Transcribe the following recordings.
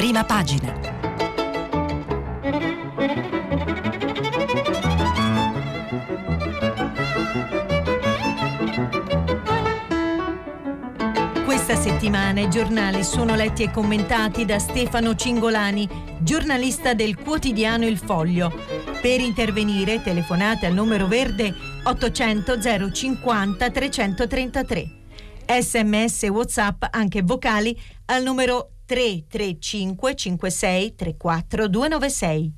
prima pagina. Questa settimana i giornali sono letti e commentati da Stefano Cingolani, giornalista del quotidiano Il Foglio. Per intervenire telefonate al numero verde 800 050 333. Sms WhatsApp anche vocali al numero 335 56 34 296.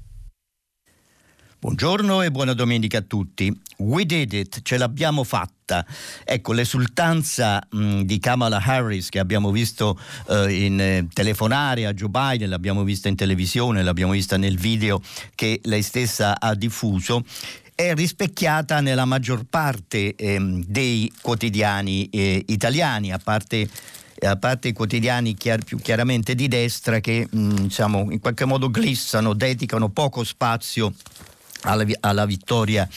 Buongiorno e buona domenica a tutti. We did it, ce l'abbiamo fatta. Ecco, l'esultanza mh, di Kamala Harris che abbiamo visto eh, in eh, telefonare a Joe Biden, l'abbiamo vista in televisione, l'abbiamo vista nel video che lei stessa ha diffuso, è rispecchiata nella maggior parte ehm, dei quotidiani eh, italiani, a parte a parte i quotidiani chiar, più chiaramente di destra che mh, diciamo, in qualche modo glissano, dedicano poco spazio alla, alla, vittoria,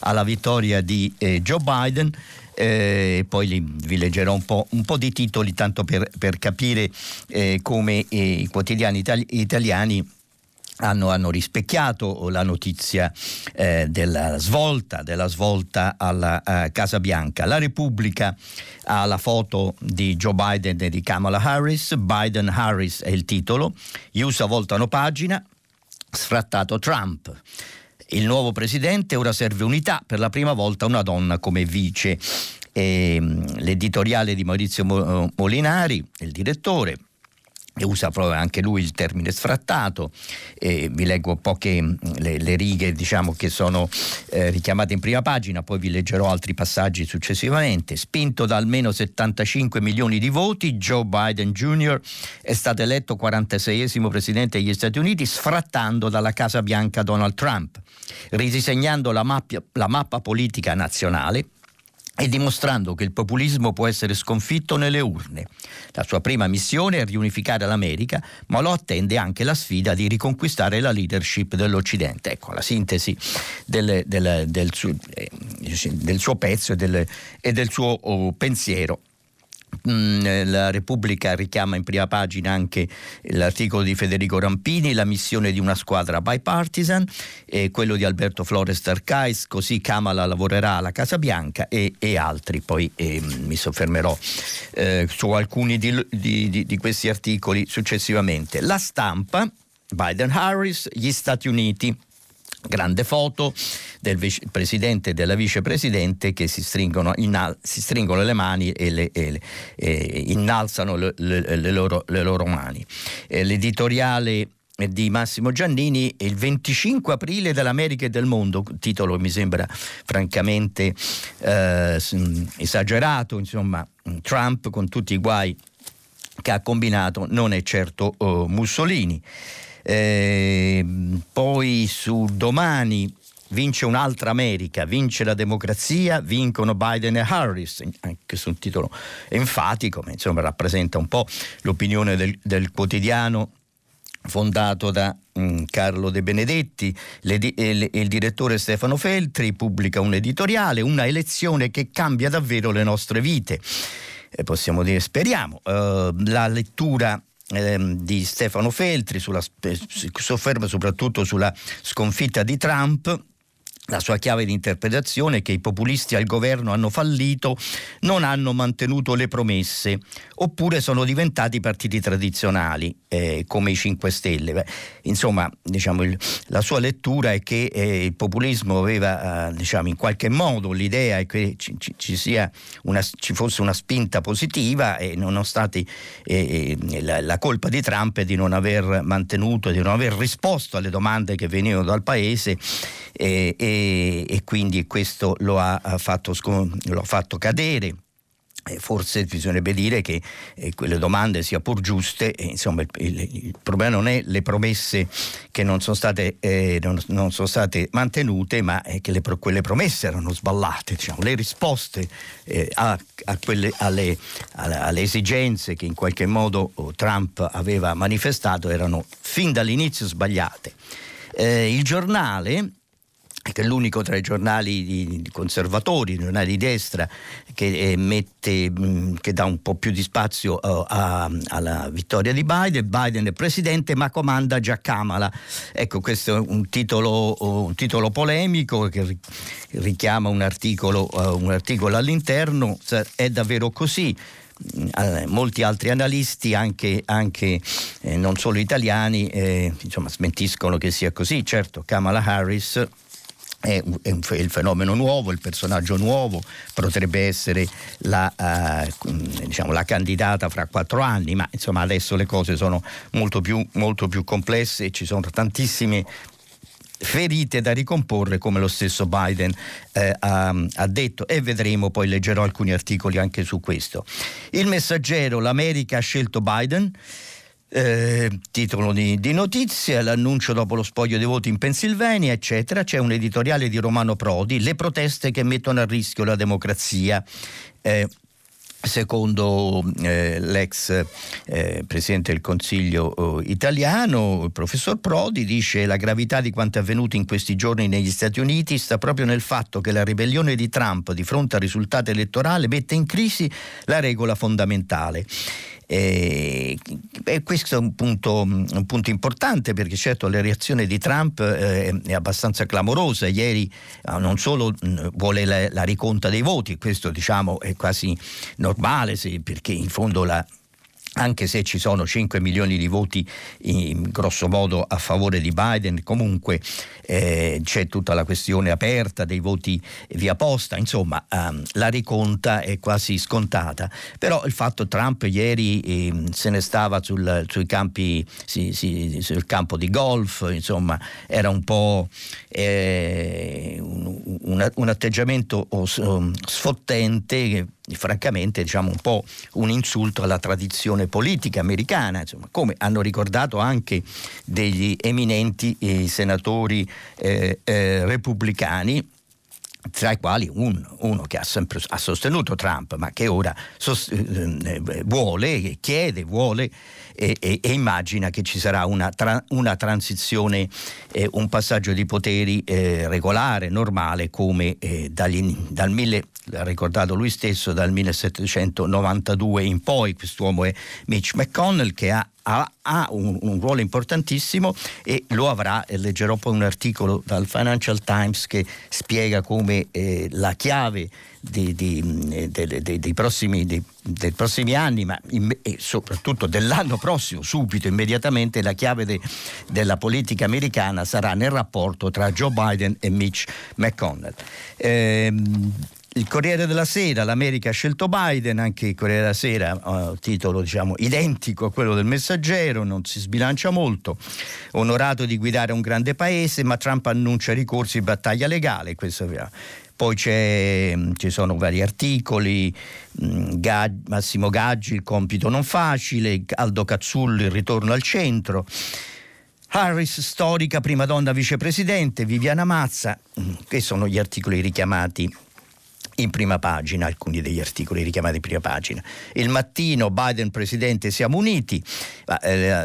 alla vittoria, di eh, Joe Biden. Eh, poi li, vi leggerò un po', un po', di titoli tanto per, per capire eh, come eh, i quotidiani itali- italiani hanno, hanno, rispecchiato la notizia eh, della svolta, della svolta alla uh, Casa Bianca. La Repubblica ha la foto di Joe Biden e di Kamala Harris, Biden-Harris è il titolo, gli USA voltano pagina, sfrattato Trump. Il nuovo presidente ora serve unità, per la prima volta una donna come vice. E, ehm, l'editoriale di Maurizio Molinari, il direttore, e usa proprio anche lui il termine sfrattato, eh, vi leggo poche le, le righe diciamo, che sono eh, richiamate in prima pagina, poi vi leggerò altri passaggi successivamente. Spinto da almeno 75 milioni di voti, Joe Biden Jr. è stato eletto 46esimo presidente degli Stati Uniti, sfrattando dalla Casa Bianca Donald Trump, ridisegnando la, la mappa politica nazionale e dimostrando che il populismo può essere sconfitto nelle urne. La sua prima missione è riunificare l'America, ma lo attende anche la sfida di riconquistare la leadership dell'Occidente. Ecco la sintesi del, del, del, suo, eh, del suo, pezzo e del, e suo oh, pensiero. Mm, la Repubblica richiama in prima pagina anche l'articolo di Federico Rampini, la missione di una squadra bipartisan, e quello di Alberto Flores Tarcais, così Kamala lavorerà alla Casa Bianca e, e altri. Poi eh, mi soffermerò eh, su alcuni di, di, di, di questi articoli successivamente. La stampa, Biden-Harris, gli Stati Uniti grande foto del presidente e della vicepresidente che si stringono, innal- si stringono le mani e, le, e, le, e innalzano le, le, loro, le, loro, mani. Eh, l'editoriale di Massimo Giannini il 25 aprile dell'America e del mondo, titolo mi sembra francamente eh, esagerato, insomma Trump con tutti i guai che ha combinato non è certo oh, Mussolini. Eh, poi su domani vince un'altra America, vince la democrazia, vincono Biden e Harris, anche su un titolo enfatico, ma insomma rappresenta un po' l'opinione del, del quotidiano fondato da mm, Carlo De Benedetti, le, il, il direttore Stefano Feltri pubblica un editoriale, una elezione che cambia davvero le nostre vite. Eh, possiamo dire, speriamo. Uh, la lettura ehm, di Stefano Feltri, sulla, si sofferma soprattutto sulla sconfitta di Trump la sua chiave di interpretazione è che i populisti al governo hanno fallito, non hanno mantenuto le promesse, oppure sono diventati partiti tradizionali, eh, come i 5 Stelle. Beh, insomma, diciamo, il, la sua lettura è che eh, il populismo aveva, eh, diciamo, in qualche modo l'idea che ci, ci, una, ci, fosse una spinta positiva e nonostante eh, eh, la, la colpa di Trump è di non aver mantenuto, di non aver risposto alle domande che venivano dal paese e, e, quindi questo lo ha fatto, lo ha fatto cadere. Forse bisognerebbe dire che eh, quelle domande, sia pur giuste, eh, insomma, il, il, il, problema non è le promesse che non sono state, eh, non, non sono state mantenute, ma è che le, quelle promesse erano sballate. Diciamo. Le risposte eh, a, a quelle, alle, alle, alle, esigenze che in qualche modo oh, Trump aveva manifestato erano fin dall'inizio sbagliate. Eh, il giornale che è l'unico tra i giornali conservatori, i giornali di destra, che, eh, mette, mh, che dà un po' più di spazio uh, a, alla vittoria di Biden. Biden è presidente ma comanda già Kamala. Ecco, questo è un titolo, un titolo polemico che richiama un articolo, uh, un articolo all'interno. È davvero così? molti altri analisti, anche, anche eh, non solo italiani, eh, insomma, smentiscono che sia così. Certo, Kamala Harris è, il fenomeno nuovo, il personaggio nuovo, potrebbe essere la, uh, diciamo, la, candidata fra quattro anni, ma insomma adesso le cose sono molto più, molto più complesse e ci sono tantissime ferite da ricomporre come lo stesso Biden eh, ha, ha, detto e vedremo, poi leggerò alcuni articoli anche su questo. Il messaggero, l'America ha scelto Biden. Eh, titolo di, di notizia, l'annuncio dopo lo spoglio dei voti in Pennsylvania, eccetera. C'è un editoriale di Romano Prodi, le proteste che mettono a rischio la democrazia. Eh, Secondo eh, l'ex eh, Presidente del Consiglio eh, italiano, il professor Prodi dice la gravità di quanto è avvenuto in questi giorni negli Stati Uniti sta proprio nel fatto che la ribellione di Trump di fronte al risultato elettorale mette in crisi la regola fondamentale. E, e questo è un punto, un punto, importante perché certo la reazione di Trump eh, è abbastanza clamorosa. Ieri eh, non solo vuole la, la, riconta dei voti, questo diciamo è quasi normale sì, perché in fondo la anche se ci sono 5 milioni di voti in grosso modo a favore di Biden, comunque eh, c'è tutta la questione aperta dei voti via posta, insomma um, la riconta è quasi scontata, però il fatto Trump ieri eh, se ne stava sul, campi, sì, sì, sul campo di golf, insomma era un po' eh, un, un, un, atteggiamento sfottente che francamente diciamo un po' un insulto alla tradizione politica americana, insomma, come hanno ricordato anche degli eminenti eh, senatori eh, eh, repubblicani tra i quali un, uno che ha sempre ha sostenuto Trump, ma che ora sost- eh, vuole, chiede, vuole e, e, e, immagina che ci sarà una, tra- una transizione, eh, un passaggio di poteri eh, regolare, normale, come eh, dagli, dal mille, l'ha ricordato lui stesso, dal 1792 in poi. Quest'uomo è Mitch McConnell che ha ha, ha un, un, ruolo importantissimo e lo avrà, leggerò poi un articolo dal Financial Times che spiega come eh, la chiave di, di, di, dei, prossimi, dei, prossimi, anni, ma in, e soprattutto dell'anno prossimo, subito, immediatamente, la chiave de, della politica americana sarà nel rapporto tra Joe Biden e Mitch McConnell. Eh, il Corriere della Sera, l'America ha scelto Biden, anche il Corriere della Sera, uh, titolo diciamo identico a quello del messaggero, non si sbilancia molto. Onorato di guidare un grande paese, ma Trump annuncia ricorsi in battaglia legale. Questo poi ci sono vari articoli, mm, Massimo Gaggi, il compito non facile, Aldo Cazzulli, il ritorno al centro. Harris, storica prima donna vicepresidente, Viviana Mazza, mm, che sono gli articoli richiamati in prima pagina, alcuni degli articoli richiamati in prima pagina. Il mattino Biden presidente siamo uniti, eh,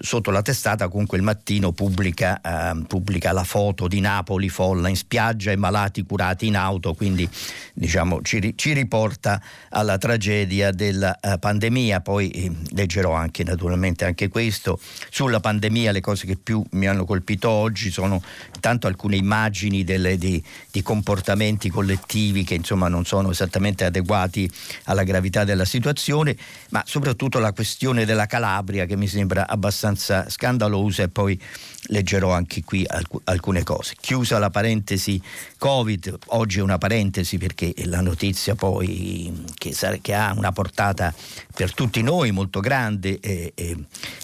sotto la testata comunque il mattino pubblica, eh, pubblica, la foto di Napoli folla in spiaggia e malati curati in auto, quindi diciamo, ci, ci, riporta alla tragedia della uh, pandemia. Poi eh, leggerò anche naturalmente anche questo. Sulla pandemia le cose che più mi hanno colpito oggi sono intanto alcune immagini delle, di, di comportamenti collettivi che insomma non sono esattamente adeguati alla gravità della situazione, ma soprattutto la questione della Calabria che mi sembra abbastanza scandalosa e poi leggerò anche qui alc- alcune cose. Chiusa la parentesi Covid, oggi è una parentesi perché la notizia poi che, sa- che ha una portata per tutti noi molto grande è, è,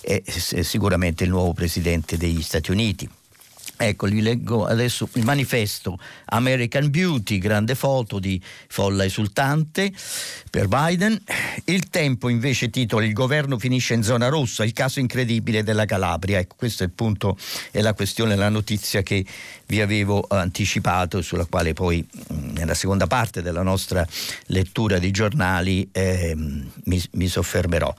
è, sicuramente il nuovo presidente degli Stati Uniti. Ecco, vi leggo adesso il manifesto American Beauty, grande foto di folla esultante per Biden. Il tempo invece titola Il governo finisce in zona rossa, il caso incredibile della Calabria. Ecco, questo è il punto, è la questione, la notizia che vi avevo anticipato, sulla quale poi nella seconda parte della nostra lettura di giornali eh, mi, mi soffermerò.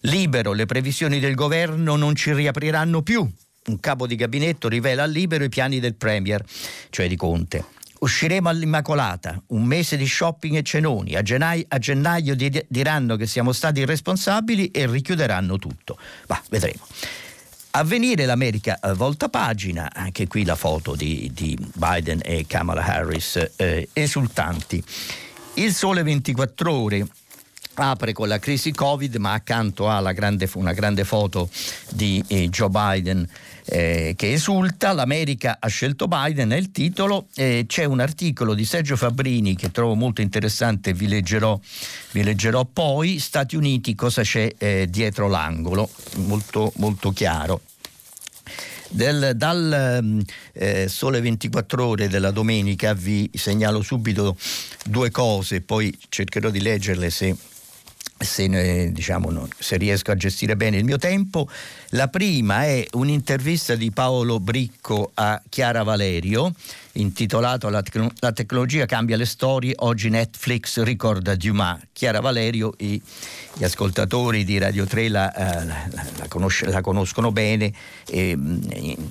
Libero, le previsioni del governo non ci riapriranno più un capo di gabinetto rivela al libero i piani del Premier, cioè di Conte. Usciremo all'Immacolata, un mese di shopping e cenoni. A gennaio, a gennaio diranno che siamo stati irresponsabili e richiuderanno tutto. Ma vedremo. Avvenire l'America eh, volta pagina, anche qui la foto di, di Biden e Kamala Harris eh, esultanti. Il sole 24 ore apre con la crisi Covid, ma accanto ha grande, una grande foto di eh, Joe Biden eh, che esulta. L'America ha scelto Biden, è il titolo. Eh, c'è un articolo di Sergio Fabrini che trovo molto interessante, vi leggerò, vi leggerò poi. Stati Uniti, cosa c'è eh, dietro l'angolo? Molto, molto chiaro. Del, dal ehm, eh, Sole 24 ore della domenica vi segnalo subito due cose, poi cercherò di leggerle se se, diciamo, se, riesco a gestire bene il mio tempo. La prima è un'intervista di Paolo Bricco a Chiara Valerio, intitolato La, tecno- la tecnologia cambia le storie, oggi Netflix ricorda Dumas. Chiara Valerio, i, gli ascoltatori di Radio 3 la, eh, la, la, conosce, conoscono bene, eh,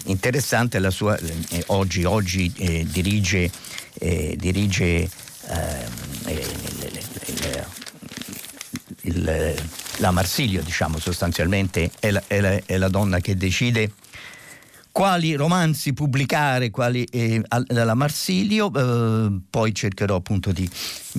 interessante la sua, eh, oggi, oggi eh, dirige, eh, dirige ehm, eh, il, la Marsilio, diciamo sostanzialmente, è la, è, la, è la, donna che decide quali romanzi pubblicare, quali eh, alla Marsilio, eh, poi cercherò appunto di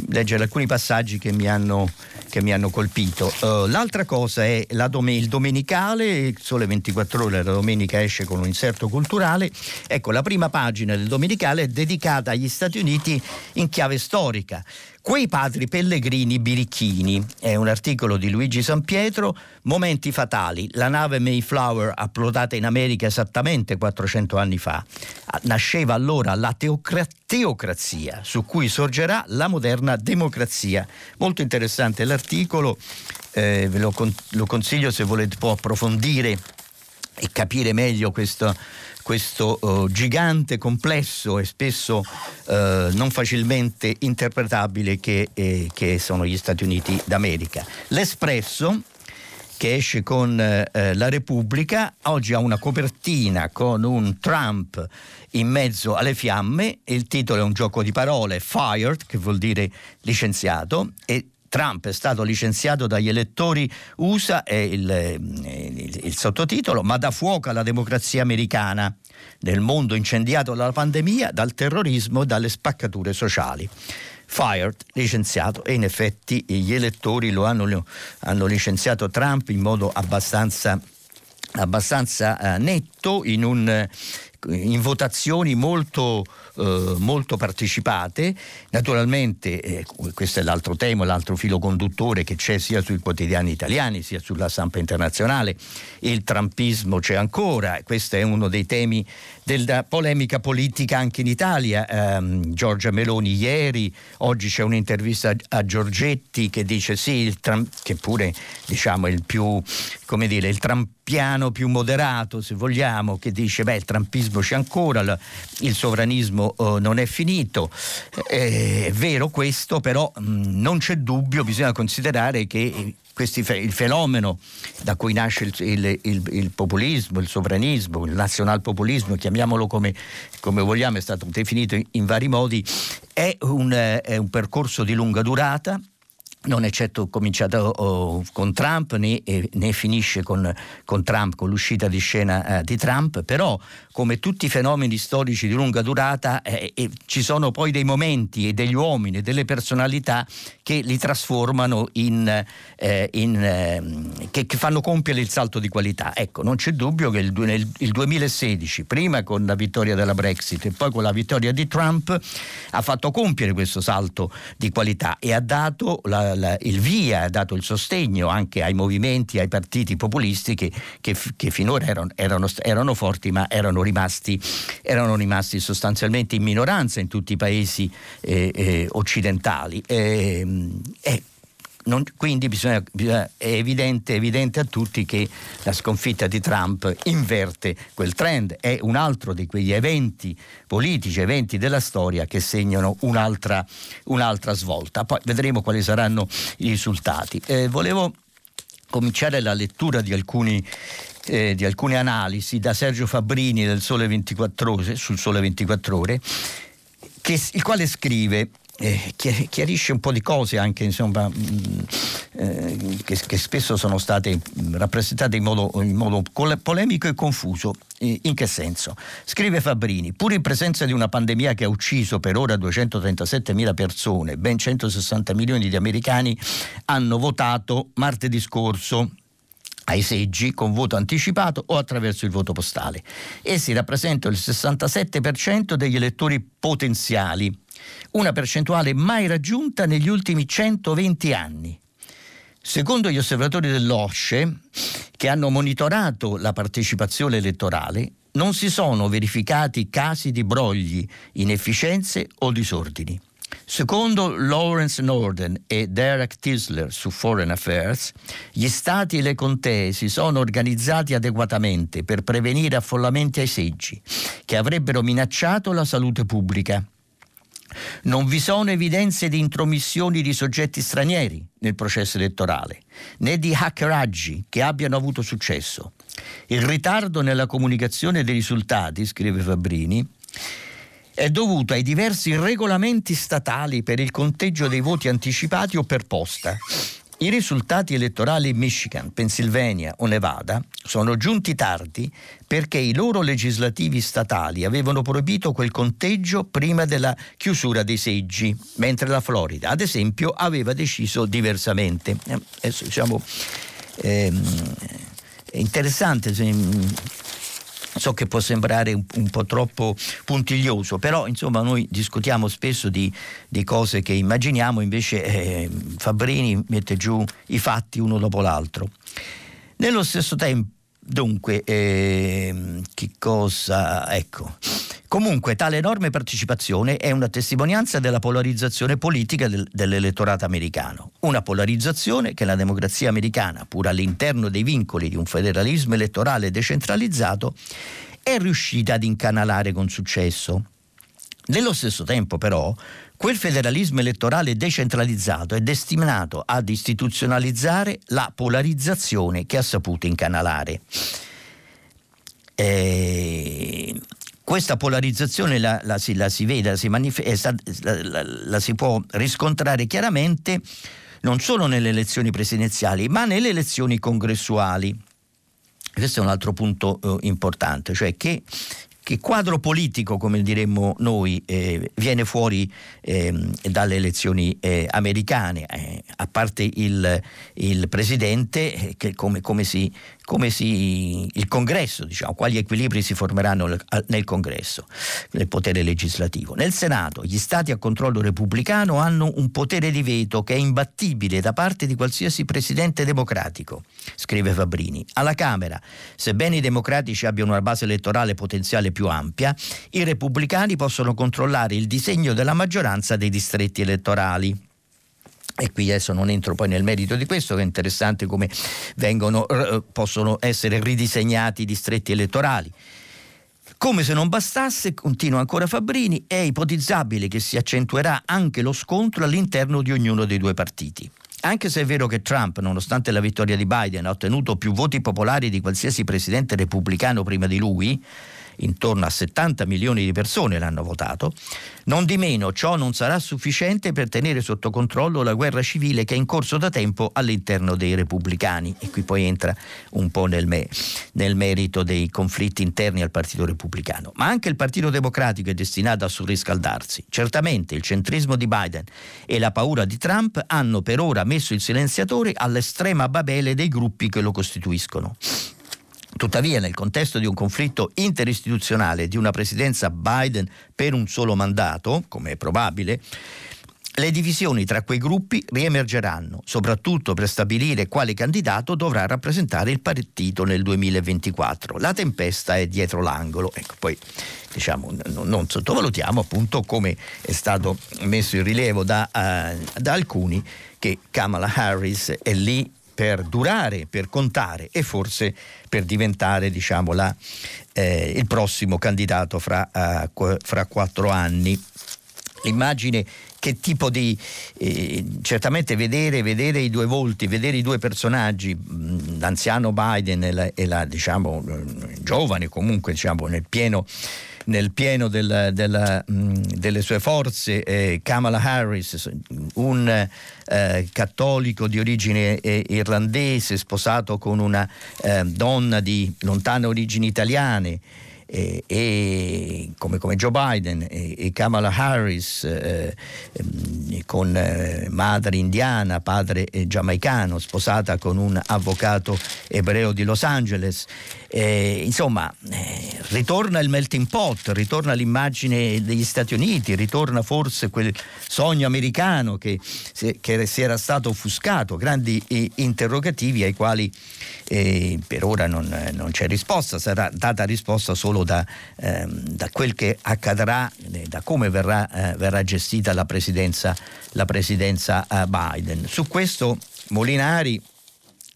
leggere alcuni passaggi che mi hanno, che mi hanno colpito. Uh, l'altra cosa è dom- il domenicale, Sole 24 ore, la domenica esce con un inserto culturale. Ecco, la prima pagina del domenicale è dedicata agli Stati Uniti in chiave storica. Quei padri pellegrini birichini, è un articolo di Luigi Sampietro, momenti fatali, la nave Mayflower approdata in America esattamente 400 anni fa, nasceva allora la teocra- teocrazia su cui sorgerà la moderna democrazia. Molto interessante l'articolo, eh, ve lo, con- lo consiglio se volete può approfondire e capire meglio questo questo uh, gigante complesso e spesso uh, non facilmente interpretabile che, eh, che, sono gli Stati Uniti d'America. L'Espresso che esce con eh, la Repubblica, oggi ha una copertina con un Trump in mezzo alle fiamme, il titolo è un gioco di parole, Fired, che vuol dire licenziato, e Trump è stato licenziato dagli elettori USA, è il, eh, il, il sottotitolo, ma dà fuoco alla democrazia americana nel mondo incendiato dalla pandemia, dal terrorismo e dalle spaccature sociali. Fired, licenziato e in effetti gli elettori lo hanno, hanno licenziato Trump in modo abbastanza abbastanza eh, netto in, un, in votazioni molto eh, molto partecipate. Naturalmente, eh, questo è l'altro tema, l'altro filo conduttore che c'è sia sui quotidiani italiani sia sulla stampa internazionale. Il trampismo c'è ancora, questo è uno dei temi della polemica politica anche in Italia. Eh, Giorgia Meloni ieri, oggi c'è un'intervista a Giorgetti che dice sì, Trump, che pure diciamo, è il più, come dire, il trampiano più moderato, se vogliamo, che dice beh il trampismo c'è ancora, il sovranismo terrorismo eh, non è finito. Eh, è vero questo, però mh, non c'è dubbio, bisogna considerare che questi, il fenomeno da cui nasce il, il, il, il, populismo, il sovranismo, il nazionalpopulismo, chiamiamolo come, come vogliamo, è stato definito in, in vari modi, è un, è un percorso di lunga durata non è certo cominciato oh, con Trump né, eh, né finisce con, con, Trump, con l'uscita di scena eh, di Trump, però come tutti i fenomeni storici di lunga durata eh, eh ci sono poi dei momenti e degli uomini e delle personalità che li trasformano in, eh, in ehm, che, che, fanno compiere il salto di qualità. Ecco, non c'è dubbio che il, nel, il 2016, prima con la vittoria della Brexit e poi con la vittoria di Trump, ha fatto compiere questo salto di qualità e ha dato la la, il via, ha dato il sostegno anche ai movimenti, ai partiti populisti che, che, che finora erano, erano, erano, forti ma erano rimasti, erano rimasti, sostanzialmente in minoranza in tutti i paesi eh, eh, occidentali. Eh, non, quindi bisogna, bisogna, è evidente, evidente, a tutti che la sconfitta di Trump inverte quel trend, è un altro di quegli eventi politici, eventi della storia che segnano un'altra, un'altra svolta. Poi vedremo quali saranno i risultati. Eh, volevo cominciare la lettura di alcuni eh, di alcune analisi da Sergio Fabbrini del Sole 24 ore, sul Sole 24 ore, che, il quale scrive eh, chiarisce un po' di cose anche insomma, mh, mm, eh, che, che, spesso sono state rappresentate in modo, in modo polemico e confuso. In che senso? Scrive Fabbrini, pur in presenza di una pandemia che ha ucciso per ora 237 mila persone, ben 160 milioni di americani hanno votato martedì scorso ai seggi con voto anticipato o attraverso il voto postale. Essi rappresentano il 67% degli elettori potenziali una percentuale mai raggiunta negli ultimi 120 anni. Secondo gli osservatori dell'OSCE, che hanno monitorato la partecipazione elettorale, non si sono verificati casi di brogli, inefficienze o disordini. Secondo Lawrence Norden e Derek Tisler su Foreign Affairs, gli stati e le contee si sono organizzati adeguatamente per prevenire affollamenti ai seggi che avrebbero minacciato la salute pubblica. Non vi sono evidenze di intromissioni di soggetti stranieri nel processo elettorale, né di hackeraggi che abbiano avuto successo. Il ritardo nella comunicazione dei risultati, scrive Fabbrini, è dovuto ai diversi regolamenti statali per il conteggio dei voti anticipati o per posta i risultati elettorali in Michigan, Pennsylvania o Nevada sono giunti tardi perché i loro legislativi statali avevano proibito quel conteggio prima della chiusura dei seggi, mentre la Florida, ad esempio, aveva deciso diversamente. Eh, diciamo, ehm, è interessante So che può sembrare un, un, po' troppo puntiglioso, però insomma noi discutiamo spesso di, di cose che immaginiamo, invece eh, Fabbrini mette giù i fatti uno dopo l'altro. Nello stesso tempo, dunque, eh, che cosa? Ecco. Comunque tale enorme partecipazione è una testimonianza della polarizzazione politica del, dell'elettorato americano, una polarizzazione che la democrazia americana, pur all'interno dei vincoli di un federalismo elettorale decentralizzato, è riuscita ad incanalare con successo. Nello stesso tempo però quel federalismo elettorale decentralizzato è destinato ad istituzionalizzare la polarizzazione che ha saputo incanalare. Eh, questa polarizzazione la, la, si, la si, vede, la si, manifesta, la, si può riscontrare chiaramente non solo nelle elezioni presidenziali, ma nelle elezioni congressuali. Questo è un altro punto eh, importante, cioè che che quadro politico, come diremmo noi, eh, viene fuori eh, dalle elezioni eh, americane, eh, a parte il, il presidente, eh, che come, come, si, come si, il congresso, diciamo, quali equilibri si formeranno nel, congresso, nel potere legislativo. Nel Senato gli stati a controllo repubblicano hanno un potere di veto che è imbattibile da parte di qualsiasi presidente democratico, scrive Fabrini. Alla Camera, sebbene i democratici abbiano una base elettorale potenziale più ampia, i repubblicani possono controllare il disegno della maggioranza dei distretti elettorali. E qui adesso non entro poi nel merito di questo, che è interessante come vengono, eh, possono essere ridisegnati i distretti elettorali. Come se non bastasse, continua ancora Fabbrini, è ipotizzabile che si accentuerà anche lo scontro all'interno di ognuno dei due partiti. Anche se è vero che Trump, nonostante la vittoria di Biden, ha ottenuto più voti popolari di qualsiasi presidente repubblicano prima di lui, intorno a 70 milioni di persone l'hanno votato, non di meno ciò non sarà sufficiente per tenere sotto controllo la guerra civile che è in corso da tempo all'interno dei repubblicani e qui poi entra un po' nel, me, nel merito dei conflitti interni al Partito Repubblicano. Ma anche il Partito Democratico è destinato a surriscaldarsi. Certamente il centrismo di Biden e la paura di Trump hanno per ora messo il silenziatore all'estrema babele dei gruppi che lo costituiscono. Tuttavia, nel contesto di un conflitto interistituzionale di una presidenza Biden per un solo mandato, come è probabile, le divisioni tra quei gruppi riemergeranno, soprattutto per stabilire quale candidato dovrà rappresentare il partito nel 2024. La tempesta è dietro l'angolo. Ecco, poi diciamo, non sottovalutiamo appunto come è stato messo in rilievo da, uh, da alcuni che Kamala Harris è lì per durare, per contare e forse per diventare diciamo, la, eh, il prossimo candidato fra, uh, fra quattro anni. L'immagine che tipo di eh, certamente vedere, vedere, i due volti, vedere i due personaggi, l'anziano Biden e la, e la diciamo, giovane comunque diciamo, nel pieno nel pieno del, del, delle sue forze eh, Kamala Harris, un eh, cattolico di origine eh, irlandese sposato con una eh, donna di lontane origini italiane e, e come, come, Joe Biden e, e Kamala Harris eh, ehm, con eh, madre indiana, padre eh, giamaicano, sposata con un avvocato ebreo di Los Angeles. Eh, insomma, eh, ritorna il melting pot, ritorna l'immagine degli Stati Uniti, ritorna forse quel sogno americano che, che si era stato offuscato, grandi interrogativi ai quali eh, per ora non, non, c'è risposta, sarà data risposta solo da, ehm, da quel che accadrà, eh, da come verrà, eh, verrà gestita la presidenza, la presidenza eh, Biden. Su questo Molinari,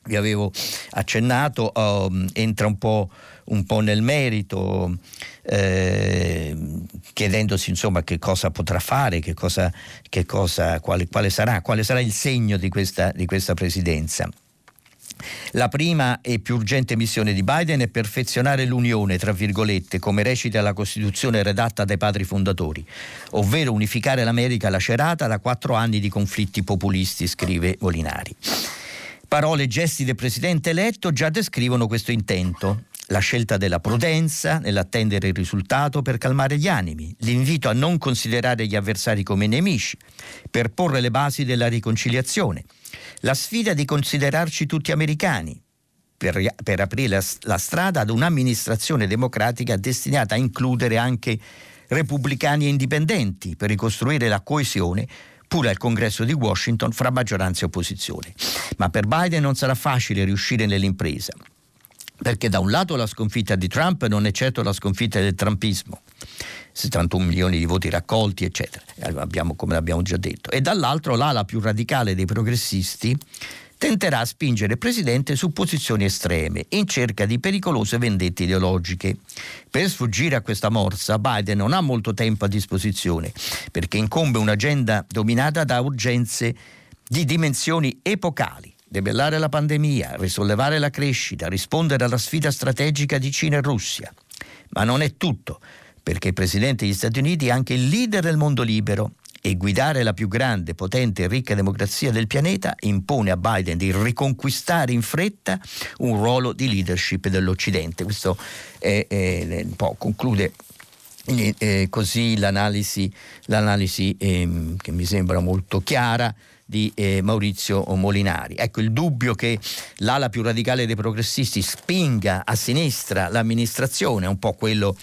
vi avevo accennato, um, entra un po', un po', nel merito. Eh, chiedendosi insomma che cosa potrà fare, che cosa, che cosa, quale, quale, sarà, quale, sarà, il segno di questa, di questa presidenza. La prima e più urgente missione di Biden è perfezionare l'unione, tra virgolette, come recita la Costituzione redatta dai padri fondatori, ovvero unificare l'America lacerata da quattro anni di conflitti populisti, scrive Molinari. Parole e gesti del presidente eletto già descrivono questo intento. La scelta della prudenza nell'attendere il risultato per calmare gli animi, l'invito a non considerare gli avversari come nemici, per porre le basi della riconciliazione, la sfida di considerarci tutti americani per, per aprire la, la strada ad un'amministrazione democratica destinata a includere anche repubblicani e indipendenti per ricostruire la coesione pure al congresso di Washington fra maggioranza e opposizione. Ma per Biden non sarà facile riuscire nell'impresa, perché da un lato la sconfitta di Trump non è certo la sconfitta del trumpismo. 71 milioni di voti raccolti, eccetera, abbiamo, come abbiamo già detto, e dall'altro l'ala più radicale dei progressisti tenterà a spingere il presidente su posizioni estreme in cerca di pericolose vendette ideologiche. Per sfuggire a questa morsa Biden non ha molto tempo a disposizione perché incombe un'agenda dominata da urgenze di dimensioni epocali. Debellare la pandemia, risollevare la crescita, rispondere alla sfida strategica di Cina e Russia. Ma non è tutto perché il Presidente degli Stati Uniti è anche il leader del mondo libero e guidare la più grande, potente e ricca democrazia del pianeta impone a Biden di riconquistare in fretta un ruolo di leadership dell'Occidente. Questo è, è, conclude eh, così l'analisi, l'analisi eh, che mi sembra molto chiara di eh, Maurizio Molinari. Ecco il dubbio che l'ala più radicale dei progressisti spinga a sinistra l'amministrazione, un po' quello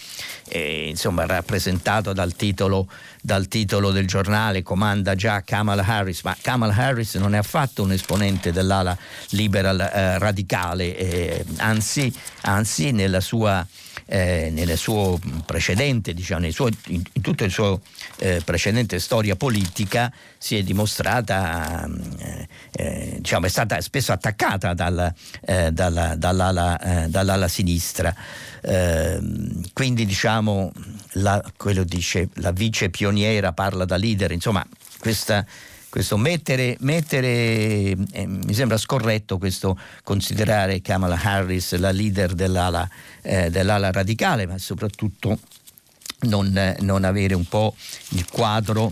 eh, insomma, rappresentato dal titolo, dal titolo, del giornale, comanda già Kamala Harris, ma Kamala Harris non è affatto un esponente dell'ala liberal eh, radicale, eh, anzi, anzi nella sua eh, nel suo precedente, diciamo, suo, in, in, tutta la sua eh, precedente storia politica si è dimostrata, eh, eh diciamo, è stata spesso attaccata dal, eh, dalla, dall'ala, eh, dall'ala, sinistra. Ehm, quindi diciamo, la, quello dice la vice pioniera parla da leader, insomma questa questo mettere, mettere eh, mi sembra scorretto questo considerare Kamala Harris la leader dell'ala, eh, dell'ala radicale, ma soprattutto non, non avere un po' il quadro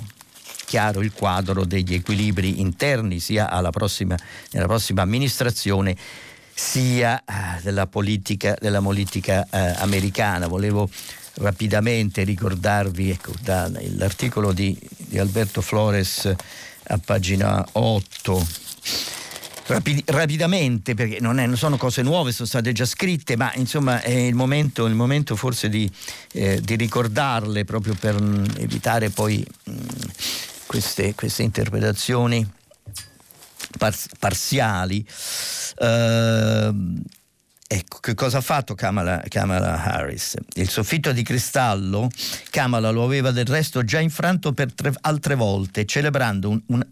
chiaro il quadro degli equilibri interni sia prossima, nella prossima amministrazione sia eh, della politica, della politica eh, americana. Volevo rapidamente ricordarvi ecco, da, l'articolo di, di Alberto Flores a pagina 8. Rapid, rapidamente, perché non, è, non, sono cose nuove, sono state già scritte, ma insomma è il momento, il momento forse di, eh, di, ricordarle proprio per mm, evitare poi mh, mm, queste, queste, interpretazioni parziali. Uh, Ecco, che cosa ha fatto Kamala, Kamala, Harris? Il soffitto di cristallo Kamala lo aveva del resto già infranto per tre altre volte, celebrando un, un,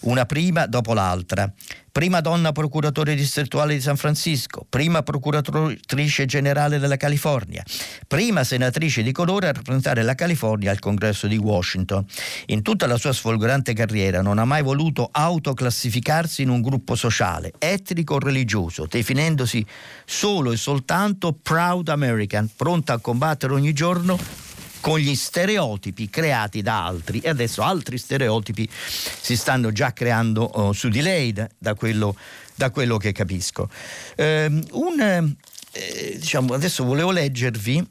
una prima dopo l'altra, prima donna procuratore distrettuale di San Francisco, prima procuratrice generale della California, prima senatrice di colore a rappresentare la California al congresso di Washington. In tutta la sua sfolgorante carriera non ha mai voluto autoclassificarsi in un gruppo sociale, etnico o religioso, definendosi solo e soltanto proud American, pronta a combattere ogni giorno con gli stereotipi creati da altri e adesso altri stereotipi si stanno già creando oh, su di lei da, da, quello, da quello, che capisco. Eh, un, eh, diciamo, adesso volevo leggervi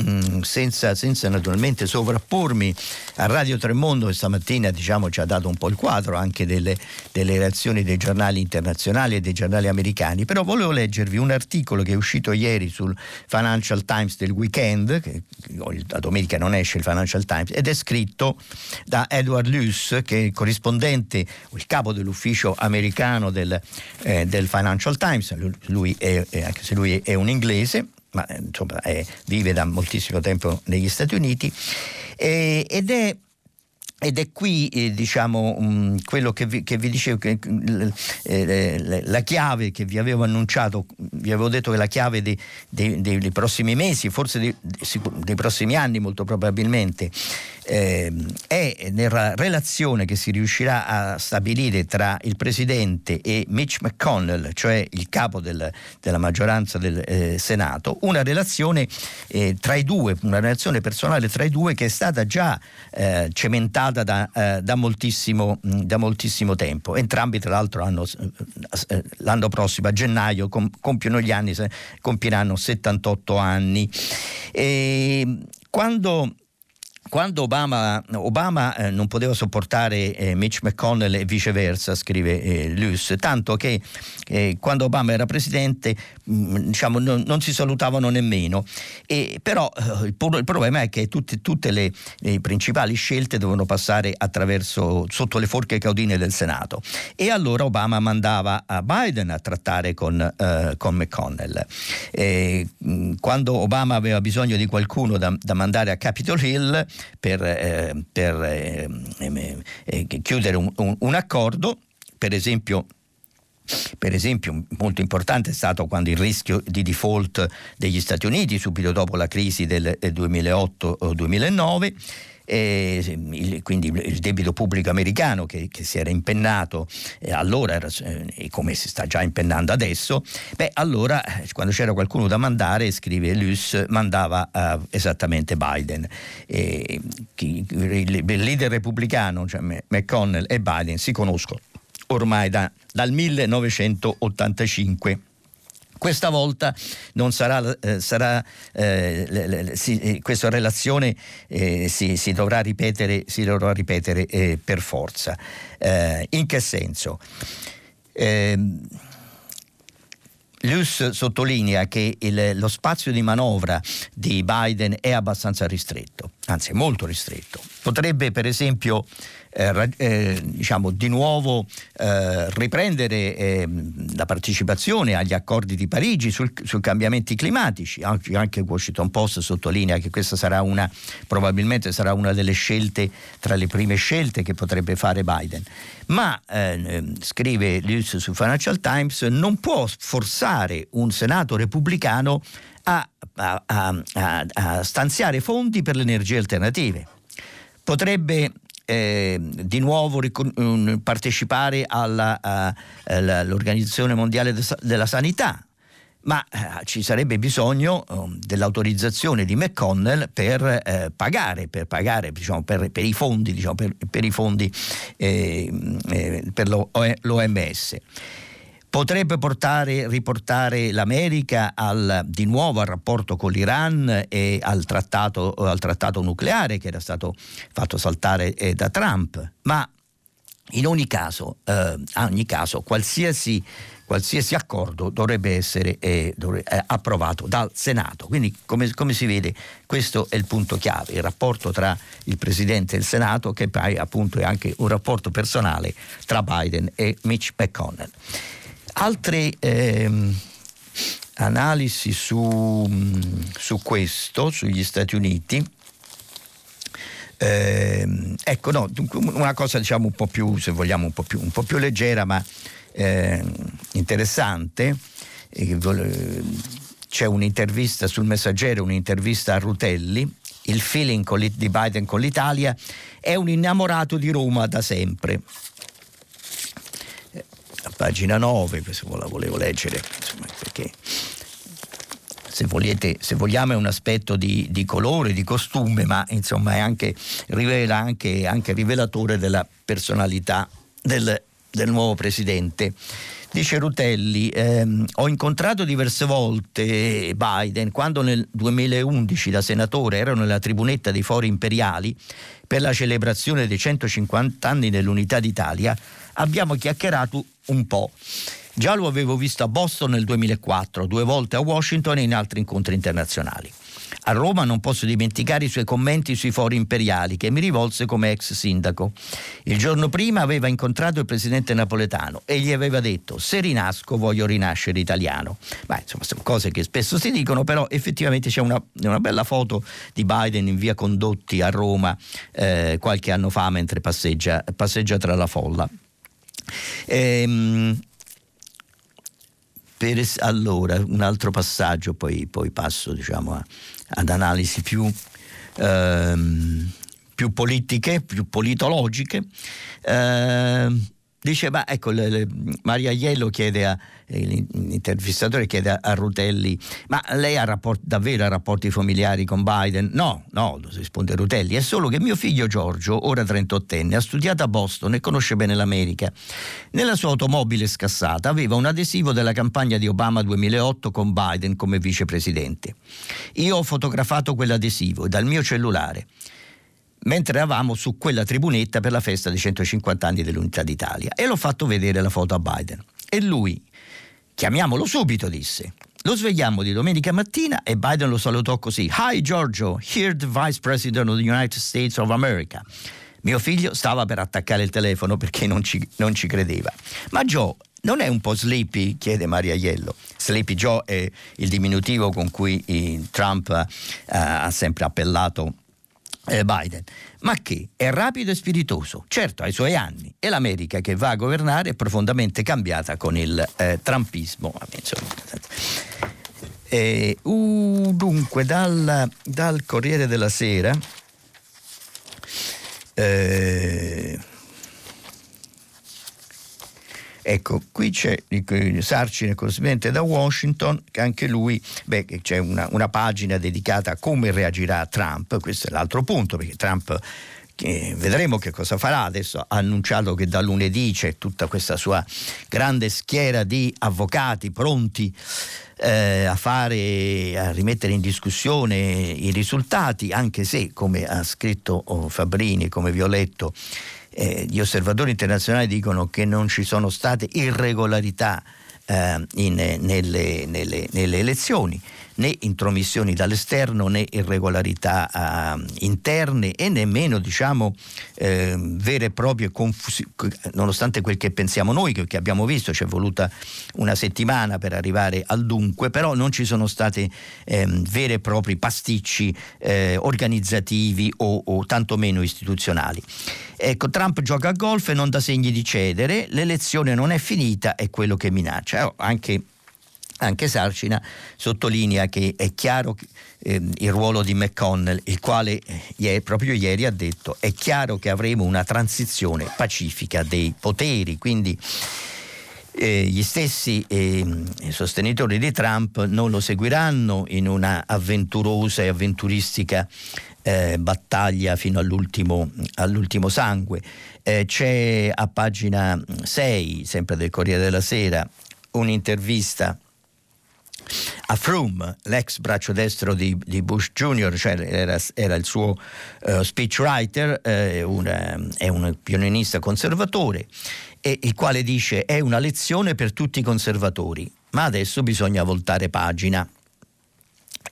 Mm, senza, senza, naturalmente sovrappormi a Radio Tremondo che stamattina diciamo, ci ha dato un po' il quadro anche delle, delle, reazioni dei giornali internazionali e dei giornali americani, però volevo leggervi un articolo che è uscito ieri sul Financial Times del weekend, che la domenica non esce il Financial Times, ed è scritto da Edward Luce che è il corrispondente, il capo dell'ufficio americano del, eh, del Financial Times, lui è, anche se lui è un inglese, ma insomma è, vive da moltissimo tempo negli Stati Uniti eh, ed è ed è qui eh, diciamo, mh, mm, quello che vi, che vi dicevo, che, eh, la chiave che vi avevo annunciato, vi avevo detto che la chiave dei, dei, dei prossimi mesi, forse dei, dei, prossimi anni molto probabilmente, eh, è nella relazione che si riuscirà a stabilire tra il Presidente e Mitch McConnell, cioè il capo del, della maggioranza del eh, Senato, una relazione eh, tra i due, una relazione personale tra i due che è stata già eh, cementata da, eh, da, moltissimo, da, moltissimo, tempo. Entrambi tra l'altro hanno, eh, l'anno prossimo, a gennaio, compiono gli anni, compiranno 78 anni. E quando quando Obama, Obama eh, non poteva sopportare eh, Mitch McConnell e viceversa, scrive eh, Luce, tanto che eh, quando Obama era presidente mh, mm, diciamo, non, non, si salutavano nemmeno. E, però eh, il, il, problema è che tutte, tutte le, le, principali scelte devono passare sotto le forche caudine del Senato. E allora Obama mandava a Biden a trattare con, eh, con McConnell. E, mh, mm, quando Obama aveva bisogno di qualcuno da, da mandare a Capitol Hill, per, eh, per eh, eh, chiudere un, un, un accordo, per esempio per esempio, molto importante è stato quando il rischio di default degli Stati Uniti, subito dopo la crisi del 2008-2009, eh, il, quindi il debito pubblico americano che, che si era impennato eh, allora era, eh, e come si sta già impennando adesso, beh allora eh, quando c'era qualcuno da mandare, scrive Luce, mandava esattamente Biden. Chi, il, il, leader repubblicano, cioè McConnell e Biden, si conoscono ormai da, dal 1985 questa volta non sarà, eh, sarà eh, le, le, si, eh, questa relazione eh, si, si, dovrà ripetere, si dovrà ripetere eh, per forza. Eh, in che senso? Ehm, Luce sottolinea che il, lo spazio di manovra di Biden è abbastanza ristretto, anzi molto ristretto. Potrebbe per esempio eh, eh, diciamo, di nuovo eh, riprendere eh, la partecipazione agli accordi di Parigi sui cambiamenti climatici. Anche, anche Washington Post sottolinea che questa sarà una, probabilmente sarà una delle scelte, tra le prime scelte che potrebbe fare Biden. Ma, eh, scrive Lewis su Financial Times, non può forzare un Senato repubblicano a, a, a, a stanziare fondi per le energie alternative potrebbe eh, di nuovo ricon- partecipare alla, all'Organizzazione Mondiale della Sanità, ma eh, ci sarebbe bisogno eh, dell'autorizzazione di McConnell per eh, pagare, per, pagare diciamo, per, per, i fondi, diciamo, per, i fondi eh, eh, per l'OMS potrebbe portare, riportare l'America al, di nuovo al rapporto con l'Iran e al trattato, al trattato nucleare che era stato fatto saltare eh, da Trump, ma in ogni caso, eh, ogni caso qualsiasi, qualsiasi, accordo dovrebbe essere eh, dovrebbe, eh, approvato dal Senato. Quindi, come, come, si vede, questo è il punto chiave, il rapporto tra il Presidente e il Senato, che poi appunto è anche un rapporto personale tra Biden e Mitch McConnell. Altre ehm, analisi su, su, questo, sugli Stati Uniti, Eh, ecco, no, una cosa diciamo un po' più, se vogliamo, un po' più, un po più leggera, ma eh, interessante. C'è un'intervista sul Messaggero, un'intervista a Rutelli, il feeling di Biden con l'Italia, è un innamorato di Roma da sempre. A pagina 9, se la volevo leggere, insomma, perché se, volete, se vogliamo è un aspetto di, di, colore, di costume, ma insomma è anche, rivela anche, anche rivelatore della personalità del, del nuovo presidente. Dice Rutelli, ehm, ho incontrato diverse volte Biden quando nel 2011 da senatore ero nella tribunetta dei fori imperiali per la celebrazione dei 150 anni dell'unità d'Italia, abbiamo chiacchierato un po'. Già lo avevo visto a Boston nel 2004, due volte a Washington e in altri incontri internazionali. A Roma non posso dimenticare i suoi commenti sui fori imperiali che mi rivolse come ex sindaco. Il giorno prima aveva incontrato il presidente napoletano e gli aveva detto se rinasco voglio rinascere italiano. Ma insomma sono cose che spesso si dicono, però effettivamente c'è una, una bella foto di Biden in via Condotti a Roma eh, qualche anno fa mentre passeggia, passeggia tra la folla. Ehm, per, allora, un altro passaggio, poi, poi passo diciamo, a, ad analisi più, ehm, più, politiche, più politologiche. Eh, dice, ma ecco, le, le, Maria Iello chiede a, l'intervistatore chiede a Rutelli, ma lei ha rapport, davvero ha rapporti familiari con Biden? No, no, risponde Rutelli, è solo che mio figlio Giorgio, ora 38enne, ha studiato a Boston e conosce bene l'America. Nella sua automobile scassata aveva un adesivo della campagna di Obama 2008 con Biden come vicepresidente. Io ho fotografato quell'adesivo dal mio cellulare mentre eravamo su quella tribunetta per la festa dei 150 anni dell'Unità d'Italia e l'ho fatto vedere la foto a Biden. E lui, Chiamiamolo subito, disse. Lo svegliamo di domenica mattina e Biden lo salutò così. Hi Giorgio, here the Vice President of the United States of America. Mio figlio stava per attaccare il telefono perché non ci, non ci credeva. Ma Joe, non è un po' sleepy? chiede Maria Iello. Sleepy Joe è il diminutivo con cui Trump uh, ha sempre appellato Biden, ma che è rapido e spiritoso, certo ai suoi anni, e l'America che va a governare è profondamente cambiata con il eh, trumpismo. Eh, uh, dunque, dal, dal, Corriere della Sera. Eh, Ecco, qui c'è Sarcine, corrispondente da Washington, che anche lui, beh, c'è una, una pagina dedicata a come reagirà Trump, questo è l'altro punto, perché Trump che vedremo che cosa farà. Adesso ha annunciato che da lunedì c'è tutta questa sua grande schiera di avvocati pronti eh, a fare, a rimettere in discussione i risultati, anche se, come ha scritto oh, Fabrini, come vi ho letto, eh, gli osservatori internazionali dicono che non ci sono state irregolarità eh, in, nelle, nelle, nelle elezioni né intromissioni dall'esterno né irregolarità uh, interne e nemmeno diciamo eh, vere e proprie confusioni, nonostante quel che pensiamo noi, che, che abbiamo visto, ci è voluta una settimana per arrivare al dunque, però non ci sono stati eh, veri e propri pasticci eh, organizzativi o, o tantomeno istituzionali. Ecco, Trump gioca a golf e non dà segni di cedere, l'elezione non è finita, è quello che minaccia. Oh, anche anche Sarcina sottolinea che è chiaro che, eh, il ruolo di McConnell, il quale eh, proprio ieri ha detto è chiaro che avremo una transizione pacifica dei poteri, quindi eh, gli stessi eh, sostenitori di Trump non lo seguiranno in una avventurosa e avventuristica eh, battaglia fino all'ultimo, all'ultimo sangue. Eh, c'è a pagina 6, sempre del Corriere della Sera, un'intervista a Froome, l'ex braccio destro di, di Bush Jr., cioè era, era il suo uh, speechwriter, eh, una, è un pionierista conservatore, e il quale dice è una lezione per tutti i conservatori, ma adesso bisogna voltare pagina.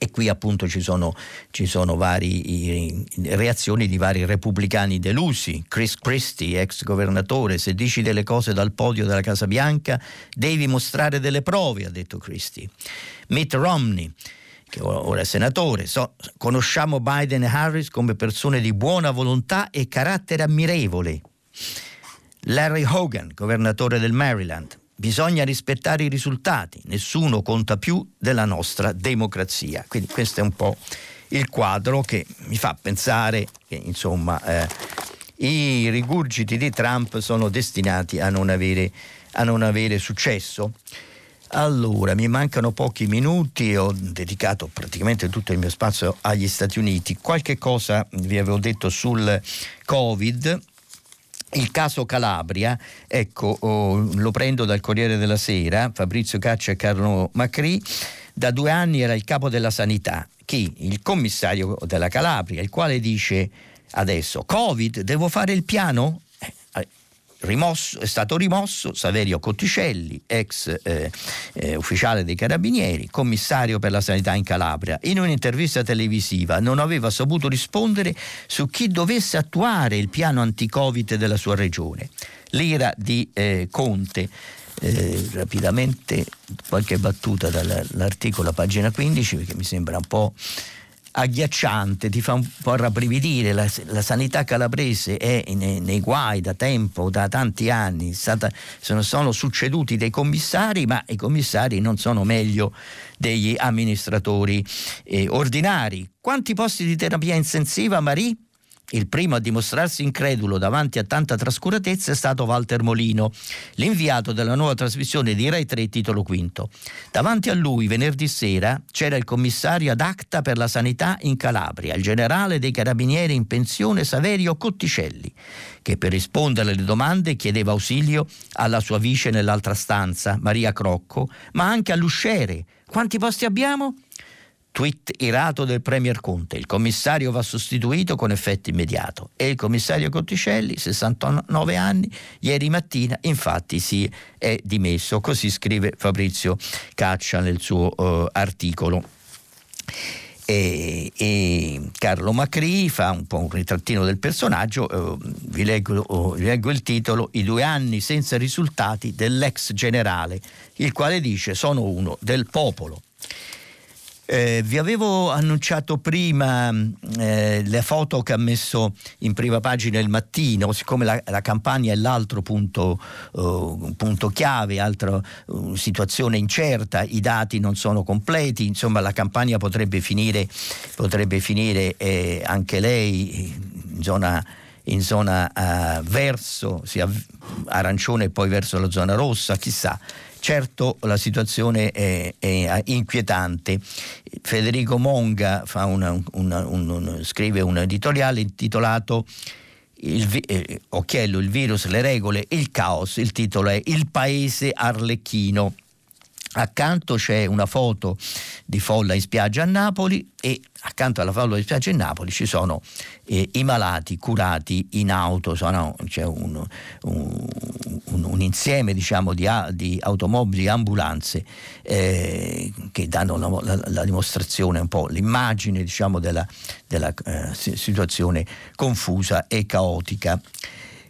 E qui appunto ci sono, ci sono vari, reazioni di vari repubblicani delusi. Chris Christie, ex governatore, se dici delle cose dal podio della Casa Bianca devi mostrare delle prove, ha detto Christie. Mitt Romney, che ora è senatore, so, conosciamo Biden e Harris come persone di buona volontà e carattere ammirevole. Larry Hogan, governatore del Maryland, bisogna rispettare i risultati, nessuno conta più della nostra democrazia. Quindi questo è un po' il quadro che mi fa pensare che insomma eh, i rigurgiti di Trump sono destinati a non avere, a non avere successo. Allora, mi mancano pochi minuti, ho dedicato praticamente tutto il mio spazio agli Stati Uniti. Qualche cosa vi avevo detto sul Covid. Il caso Calabria, ecco, oh, lo prendo dal Corriere della Sera, Fabrizio Caccia e Carlo Macri, da due anni era il capo della sanità. Chi? Il commissario della Calabria, il quale dice adesso, Covid, devo fare il piano? Rimosso, è stato rimosso Saverio Cotticelli, ex eh, eh, ufficiale dei Carabinieri, commissario per la sanità in Calabria. In un'intervista televisiva non aveva saputo rispondere su chi dovesse attuare il piano anti-Covid della sua regione. L'ira di eh, Conte. Eh, rapidamente qualche battuta dall'articolo a pagina 15 perché mi sembra un po' agghiacciante, ti fa un po' rabbrividire. La, la sanità calabrese è nei, nei, guai da tempo, da tanti anni. Stata, sono, sono, succeduti dei commissari, ma i commissari non sono meglio degli amministratori eh, ordinari. Quanti posti di terapia intensiva, Marie? Il primo a dimostrarsi incredulo davanti a tanta trascuratezza è stato Walter Molino, l'inviato della nuova trasmissione di Rai 3 titolo quinto. Davanti a lui venerdì sera c'era il commissario ad acta per la sanità in Calabria, il generale dei carabinieri in pensione Saverio Cotticelli, che per rispondere alle domande chiedeva ausilio alla sua vice nell'altra stanza, Maria Crocco, ma anche all'usciere. Quanti posti abbiamo? Tweet irato del Premier Conte. Il commissario va sostituito con effetto immediato. E il commissario Cotticelli, 69 anni, ieri mattina infatti si è dimesso. Così scrive Fabrizio Caccia nel suo uh, articolo. E, e, Carlo Macri fa un po' un ritrattino del personaggio, uh, vi, leggo, uh, vi leggo il titolo I due anni senza risultati dell'ex generale, il quale dice sono uno del popolo. Eh, vi avevo annunciato prima eh, le foto che ha messo in prima pagina il mattino, siccome la, la campagna è l'altro punto, uh, punto chiave, altra uh, situazione incerta, i dati non sono completi, insomma la campagna potrebbe finire, potrebbe finire eh, anche lei in zona in zona uh, verso sia arancione e poi verso la zona rossa, chissà. Certo la situazione è, è inquietante. Federico Monga una, una, un, scrive un editoriale intitolato il, eh, Occhiello, il virus, le regole, il caos. Il titolo è Il paese arlecchino. Accanto c'è una foto di folla in spiaggia a Napoli e accanto alla folla di spiaggia in Napoli ci sono eh, i malati curati in auto, sono, c'è un, un, un, insieme diciamo, di, di, automobili ambulanze eh, che danno la, la, la, dimostrazione, un po' l'immagine diciamo, della, della eh, situazione confusa e caotica.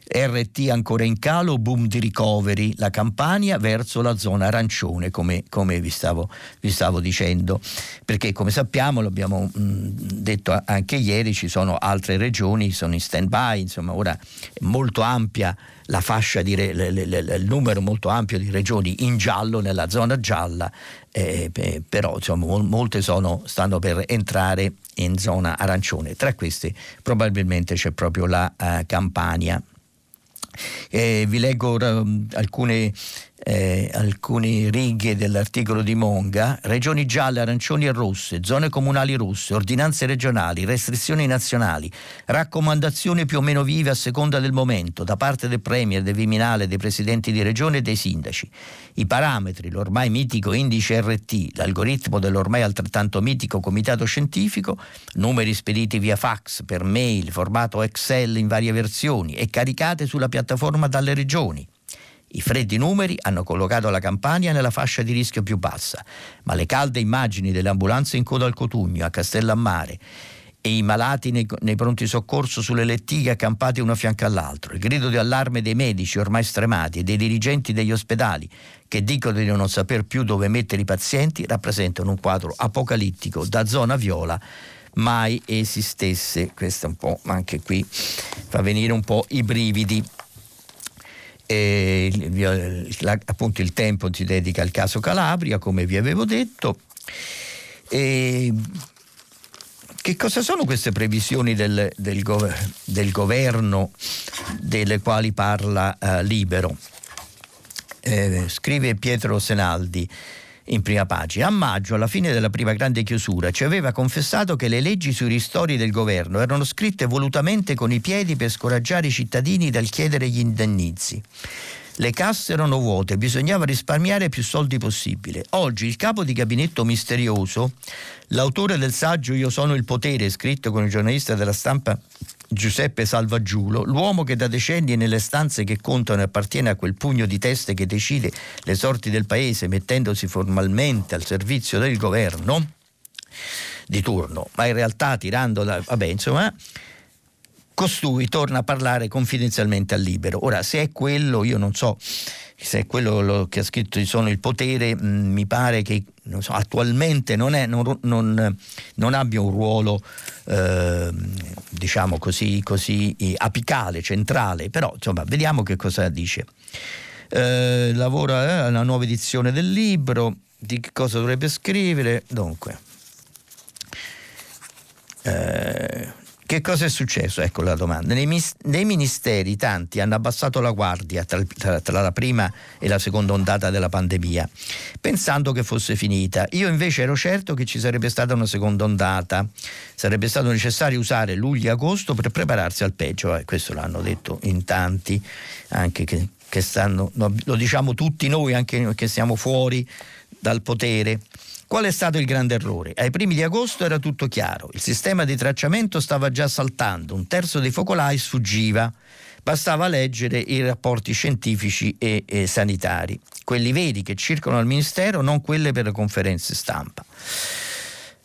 RT ancora in calo, boom di ricoveri, la Campania verso la zona arancione, come, come vi, stavo, vi, stavo, dicendo. Perché come sappiamo, l'abbiamo mm, detto anche ieri, ci sono altre regioni, sono in stand by, insomma ora è molto ampia la fascia di re, le, le, le, il numero molto ampio di regioni in giallo nella zona gialla eh, però insomma, molte sono, stanno per entrare in zona arancione tra queste probabilmente c'è proprio la uh, Campania eh, vi leggo uh, alcune eh, alcune righe dell'articolo di Monga, regioni gialle, arancioni e rosse, zone comunali rosse, ordinanze regionali, restrizioni nazionali, raccomandazioni più o meno vive a seconda del momento da parte del Premier, del Viminale, dei presidenti di regione e dei sindaci. I parametri, l'ormai mitico indice RT, l'algoritmo dell'ormai altrettanto mitico comitato scientifico, numeri spediti via fax, per mail, formato Excel in varie versioni e caricate sulla piattaforma dalle regioni. I freddi numeri hanno collocato la Campania nella fascia di rischio più bassa, ma le calde immagini delle ambulanze in coda al Cotugno, a Castellammare e i malati nei, nei, pronti soccorso sulle lettighe accampati uno a fianco all'altro, il grido di allarme dei medici ormai stremati e dei dirigenti degli ospedali che dicono di non saper più dove mettere i pazienti rappresentano un quadro apocalittico da zona viola mai esistesse. Questo un po', anche qui fa venire un po' i brividi. E, la, appunto il tempo si dedica al caso Calabria, come vi avevo detto. E, che cosa sono queste previsioni del, del, gover- del governo delle quali parla uh, Libero? Eh, scrive Pietro Senaldi in prima pagina. A maggio, alla fine della prima grande chiusura, ci aveva confessato che le leggi sui ristori del governo erano scritte volutamente con i piedi per scoraggiare i cittadini dal chiedere gli indennizi. Le casse erano vuote, bisognava risparmiare più soldi possibile. Oggi il capo di gabinetto misterioso, l'autore del saggio Io sono il potere, scritto con il giornalista della stampa Giuseppe Salvaggiulo, l'uomo che da decenni nelle stanze che contano appartiene a quel pugno di teste che decide le sorti del paese mettendosi formalmente al servizio del governo di turno, ma in realtà tirando da... vabbè insomma costui torna a parlare confidenzialmente al libero. Ora, se è quello, io non so se quello che ha scritto sono il potere, mh, mm, mi pare che so, attualmente non, è, non, non, non, abbia un ruolo, eh, diciamo così, così, apicale, centrale, però insomma, vediamo che cosa dice. Eh, lavora alla eh, nuova edizione del libro, di che cosa dovrebbe scrivere, dunque. Eh, che cosa è successo? Ecco la domanda. Nei, nei ministeri tanti hanno abbassato la guardia tra, tra, tra, la prima e la seconda ondata della pandemia, pensando che fosse finita. Io invece ero certo che ci sarebbe stata una seconda ondata. Sarebbe stato necessario usare luglio e agosto per prepararsi al peggio. Eh, questo l'hanno detto in tanti, anche che, che stanno, lo diciamo tutti noi, anche che siamo fuori dal potere. Qual è stato il grande errore? Ai primi di agosto era tutto chiaro, il sistema di tracciamento stava già saltando, un terzo dei focolai sfuggiva. Bastava leggere i rapporti scientifici e, e sanitari, quelli veri che circolano al Ministero, non quelle per le conferenze stampa.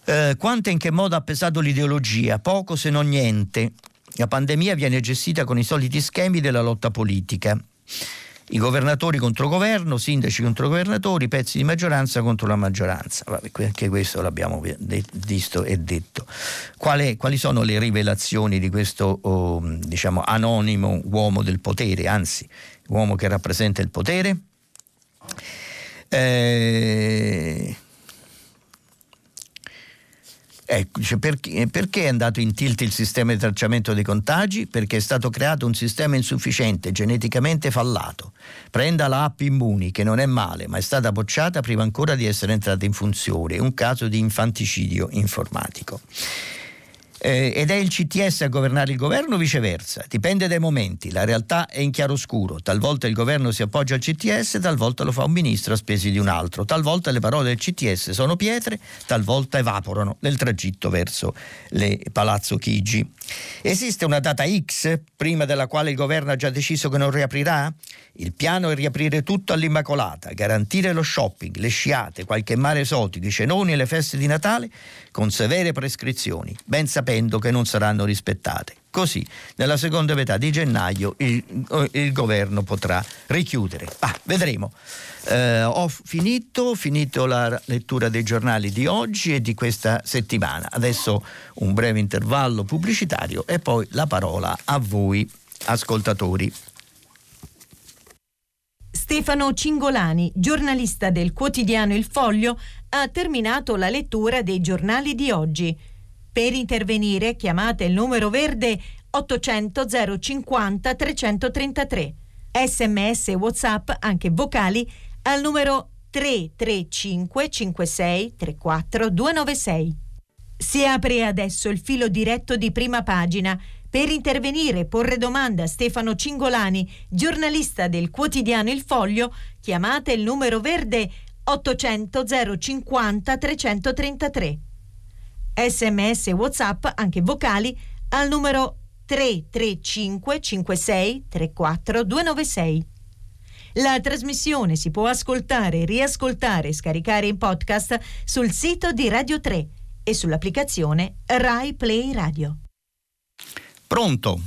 Eh, quanto e in che modo ha pesato l'ideologia? Poco se non niente. La pandemia viene gestita con i soliti schemi della lotta politica i governatori contro governo, sindaci contro governatori, pezzi di maggioranza contro la maggioranza. Vabbè, anche questo l'abbiamo visto e detto. Quali, quali sono le rivelazioni di questo oh, diciamo, anonimo uomo del potere, anzi uomo che rappresenta il potere? Eh, Ecco, perché, perché, è andato in tilt il sistema di tracciamento dei contagi? Perché è stato creato un sistema insufficiente, geneticamente fallato. Prenda la app Immuni, che non è male, ma è stata bocciata prima ancora di essere entrata in funzione. Un caso di infanticidio informatico eh, ed è il CTS a governare il governo o viceversa. Dipende dai momenti, la realtà è in chiaroscuro. Talvolta il governo si appoggia al CTS, talvolta lo fa un ministro a spese di un altro. Talvolta le parole del CTS sono pietre, talvolta evaporano nel tragitto verso le Palazzo Chigi. Esiste una data X prima della quale il governo ha già deciso che non riaprirà? Il piano è riaprire tutto all'Immacolata, garantire lo shopping, le sciate, qualche mare esotico, i cenoni e le feste di Natale con severe prescrizioni, ben sapendo che non saranno rispettate. Così, nella seconda metà di gennaio, il, il governo potrà richiudere. Ah, vedremo. Eh, ho finito, finito la lettura dei giornali di oggi e di questa settimana. Adesso un breve intervallo pubblicitario e poi la parola a voi, ascoltatori. Stefano Cingolani, giornalista del quotidiano Il Foglio, ha terminato la lettura dei giornali di oggi. Per intervenire chiamate il numero verde 800 050 333. Sms e WhatsApp, anche vocali, al numero 335 56 34 296. Si apre adesso il filo diretto di prima pagina per intervenire e porre domanda a Stefano Cingolani, giornalista del quotidiano Il Foglio, chiamate il numero verde 800 050 333. Sms e WhatsApp, anche vocali, al numero 335 56 34 296. La trasmissione si può ascoltare, riascoltare e scaricare in podcast sul sito di Radio 3 e sull'applicazione Rai Play Radio. Pronto?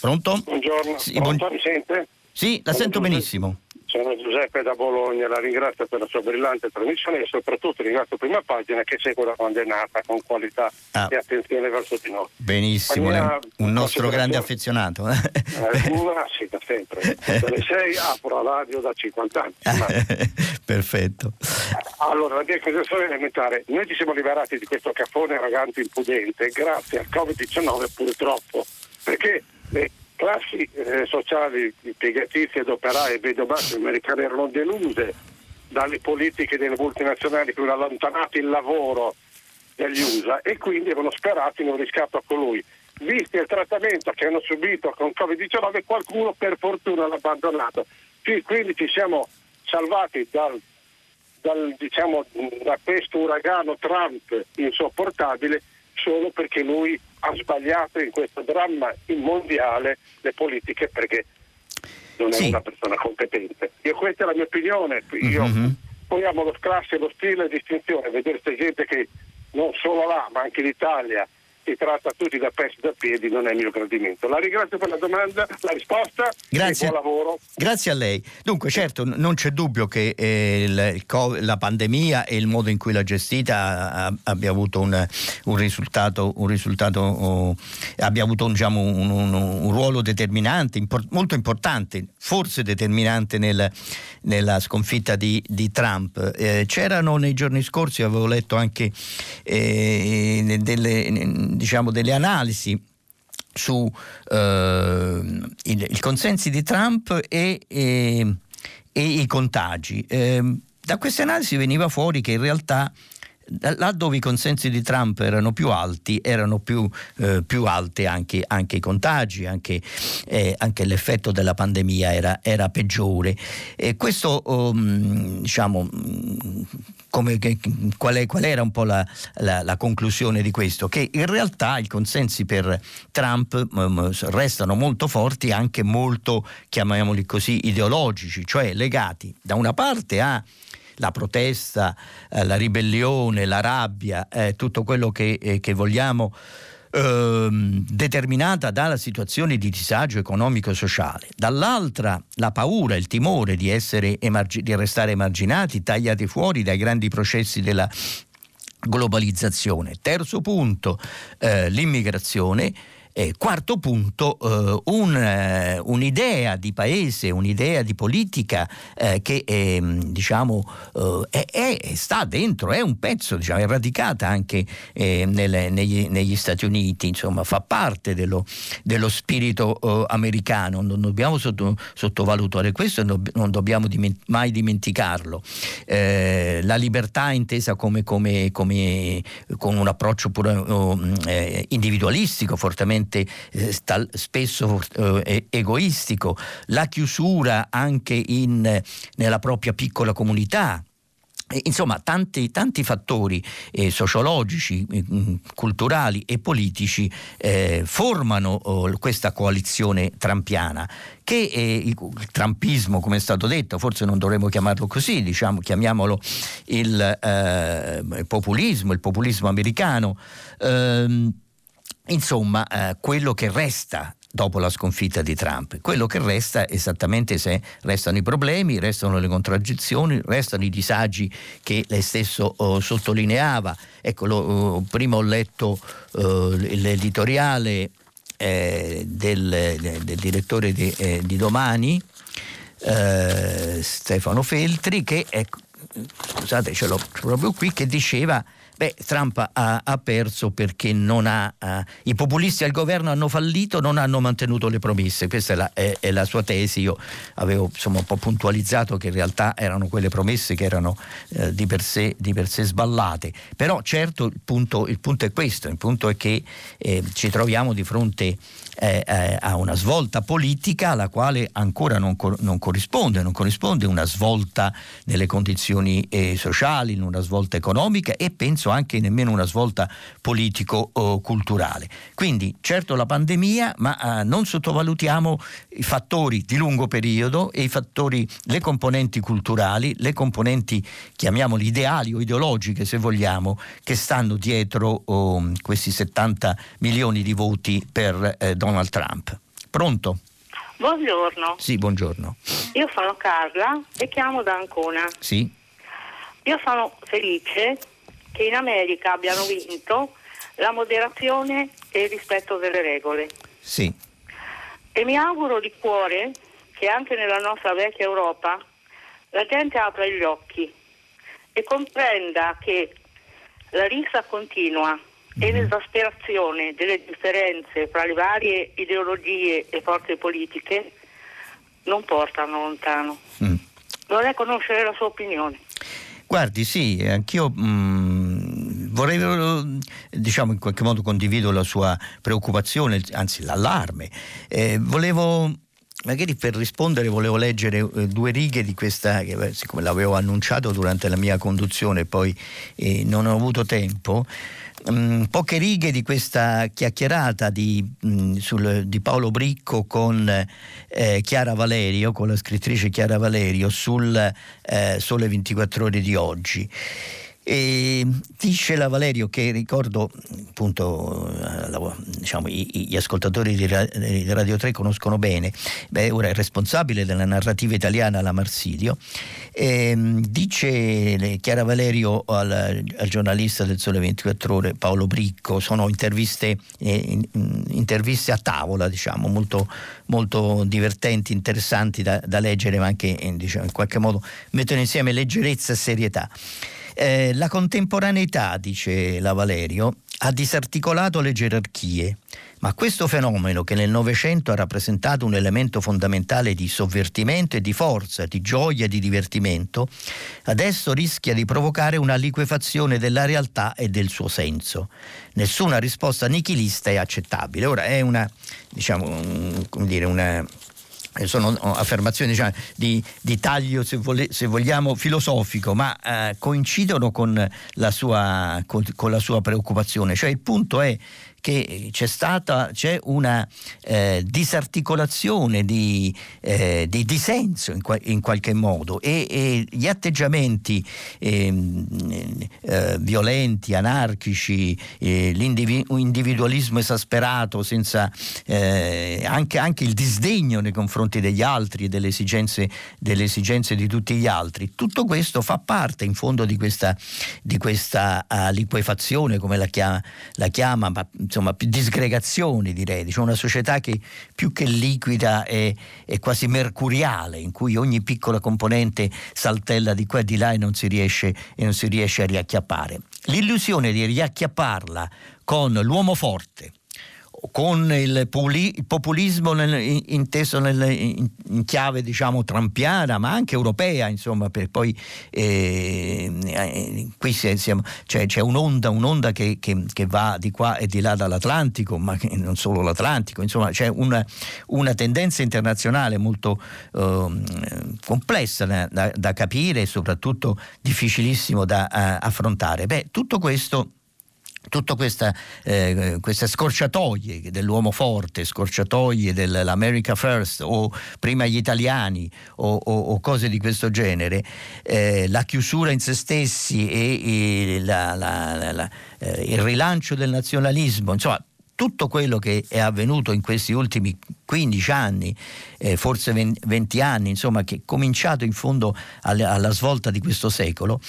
Pronto? Buongiorno. Sì, buon... mi sente? Sì, la sento benissimo. Sono Giuseppe da Bologna, la ringrazio per la sua brillante trasmissione e soprattutto ringrazio Prima Pagina che segue da quando è nata con qualità ah. e attenzione verso di noi. Benissimo, mia, un nostro grande affezionato. Eh, una, sì, da sempre. Dalle 6 apro la radio da 50 anni. Perfetto. Allora, la mia considerazione elementare. Noi ci siamo liberati di questo caffone arrogante impudente grazie al Covid-19 purtroppo, perché le classi eh, sociali impiegatizie ed operaie vedo basse americane erano deluse dalle politiche delle multinazionali che hanno allontanato il lavoro dagli USA e quindi avevano sperato in un riscatto a colui. Visto il trattamento che hanno subito con Covid-19 qualcuno per fortuna l'ha abbandonato. Quindi ci siamo salvati dal, dal, diciamo, da questo uragano Trump insopportabile solo perché lui ha sbagliato in questo dramma mondiale le politiche perché non è sì. una persona competente. Io questa è la mia opinione, io mm-hmm. poi amo lo classe, lo stile e distinzione, vedere questa gente che non solo là ma anche in Italia si tratta tutti da pezzi da piedi, non è il mio gradimento. La ringrazio per la domanda, la risposta Grazie. buon lavoro. Grazie a lei. Dunque, certo, non c'è dubbio che eh, il, la pandemia e il modo in cui l'ha gestita abbia avuto un, un risultato, un risultato oh, abbia avuto diciamo, un, un, un, ruolo determinante, import, molto importante, forse determinante nel, nella sconfitta di, di Trump. Eh, c'erano nei giorni scorsi, avevo letto anche eh, delle diciamo, delle analisi su eh, il, il, consensi di Trump e, e, e i contagi. Eh, da queste analisi veniva fuori che in realtà là dove i consensi di Trump erano più alti, erano più, eh, più alti anche, anche, i contagi, anche, eh, anche, l'effetto della pandemia era, era peggiore. E questo, um, diciamo, come, che, qual, è, qual, era un po' la, la, la, conclusione di questo? Che in realtà i consensi per Trump um, restano molto forti, anche molto, chiamiamoli così, ideologici, cioè legati da una parte a la protesta, eh, la ribellione, la rabbia, eh, tutto quello che, eh, che vogliamo. Ehm, determinata dalla situazione di disagio economico-sociale, dall'altra la paura, il timore di, emargi- di restare emarginati, tagliati fuori dai grandi processi della globalizzazione. Terzo punto, eh, l'immigrazione eh, quarto punto, eh, un, eh, un'idea di paese, un'idea di politica eh, che ehm, diciamo, eh, è, è, sta dentro, è un pezzo, diciamo, è radicata anche eh, nelle, negli, negli, Stati Uniti, insomma, fa parte dello, dello spirito americano, non dobbiamo sotto, sottovalutare questo non, non dobbiamo diment- mai dimenticarlo. la libertà intesa come, come, come, con un approccio pure, individualistico, fortemente estremamente eh, stal- spesso eh, egoistico, la chiusura anche in, nella propria piccola comunità. Insomma, tanti, tanti fattori eh, sociologici, eh, culturali e politici eh, formano oh, questa coalizione trampiana che eh, il, il trampismo, come è stato detto, forse non dovremmo chiamarlo così, diciamo, chiamiamolo il, eh, il populismo, il populismo americano. Ehm, Insomma, eh, quello che resta dopo la sconfitta di Trump. Quello che resta esattamente se restano i problemi, restano le contraddizioni, restano i disagi che lei stesso oh, sottolineava. Ecco, lo, oh, prima ho letto oh, l'editoriale eh, del, del, direttore di, eh, di Domani, eh, Stefano Feltri, che è, scusate, ce l'ho proprio qui, che diceva Beh, Trump ha, ha perso perché ha, uh, i populisti al governo hanno fallito, non hanno mantenuto le promesse. Questa è la, è, è la sua tesi. Io avevo insomma, un po' puntualizzato che in realtà erano quelle promesse che erano uh, di, per sé, di, per sé, sballate. Però certo il punto, il punto è questo, il punto è che eh, ci troviamo di fronte eh, eh, a una svolta politica alla quale ancora non, cor- non, corrisponde, non corrisponde una svolta nelle condizioni eh, sociali, una svolta economica e penso anche nemmeno una svolta politico-culturale. Quindi certo la pandemia, ma eh, non sottovalutiamo i fattori di lungo periodo e i fattori, le componenti culturali, le componenti, chiamiamoli ideali o ideologiche se vogliamo, che stanno dietro oh, questi 70 milioni di voti per eh, Donald Trump. Pronto? Buongiorno. Sì, buongiorno. Io sono Carla e chiamo da Ancona. Sì. Io sono felice che in America abbiano vinto la moderazione e il rispetto delle regole. Sì. E mi auguro di cuore che anche nella nostra vecchia Europa la gente apra gli occhi e comprenda che la rissa continua e mhm. l'esasperazione delle differenze fra le varie ideologie e forze politiche non portano lontano. Mm. Vorrei conoscere la sua opinione. Guardi, sì, anch'io mh, mm, vorrei, diciamo, in qualche modo condivido la sua preoccupazione, anzi l'allarme. Eh, volevo magari per rispondere volevo leggere eh, due righe di questa, che siccome l'avevo annunciato durante la mia conduzione, poi eh, non ho avuto tempo. Um, poche righe di questa chiacchierata di, um, sul, di Paolo Bricco con eh, Chiara Valerio, con la scrittrice Chiara Valerio, sul eh, Sole 24 ore di oggi. E dice la Valerio che ricordo appunto eh, diciamo, gli ascoltatori di Radio 3 conoscono bene, beh, ora è responsabile della narrativa italiana la Marsilio, e, dice Chiara Valerio al, al, giornalista del Sole 24 Ore Paolo Bricco, sono interviste, eh, interviste a tavola diciamo molto, molto divertenti, interessanti da, da leggere ma anche eh, diciamo, in qualche modo mettono insieme leggerezza e serietà. Eh, la contemporaneità, dice la Valerio, ha disarticolato le gerarchie, ma questo fenomeno che nel Novecento ha rappresentato un elemento fondamentale di sovvertimento e di forza, di gioia e di divertimento, adesso rischia di provocare una liquefazione della realtà e del suo senso. Nessuna risposta nichilista è accettabile. Ora è una, diciamo, un, dire, una sono affermazioni diciamo, di, di, taglio, se, vole, se, vogliamo, filosofico, ma eh, coincidono con la, sua, con, con la sua preoccupazione. Cioè il punto è che c'è stata c'è una eh, disarticolazione di, eh, di disenso in, in, qualche modo e, e gli atteggiamenti ehm, eh, violenti, anarchici, eh, l'individualismo esasperato, senza, eh, anche, anche, il disdegno nei confronti degli altri e delle esigenze, delle esigenze, di tutti gli altri, tutto questo fa parte in fondo di questa, di questa liquefazione, come la chiama, la chiama ma, insomma, disgregazioni direi, cioè una società che più che liquida è, è, quasi mercuriale, in cui ogni piccola componente saltella di qua e di là e non si riesce, non si riesce a riacchiappare. L'illusione di riacchiapparla con l'uomo forte, con il, populismo inteso in, chiave diciamo trampiana ma anche europea insomma per poi eh, eh, qui siamo, cioè, c'è un'onda, un'onda che, che, che, va di qua e di là dall'Atlantico ma non solo l'Atlantico insomma c'è una, una tendenza internazionale molto eh, complessa da, da, capire e soprattutto difficilissimo da uh, affrontare. Beh tutto questo tutte eh, queste scorciatoie dell'uomo forte, scorciatoie dell'America First o prima gli italiani o, o, o cose di questo genere, eh, la chiusura in se stessi e, e la, la, la, eh, il rilancio del nazionalismo, insomma tutto quello che è avvenuto in questi ultimi 15 anni, eh, forse 20 anni, insomma, che è cominciato in fondo alla, alla svolta di questo secolo,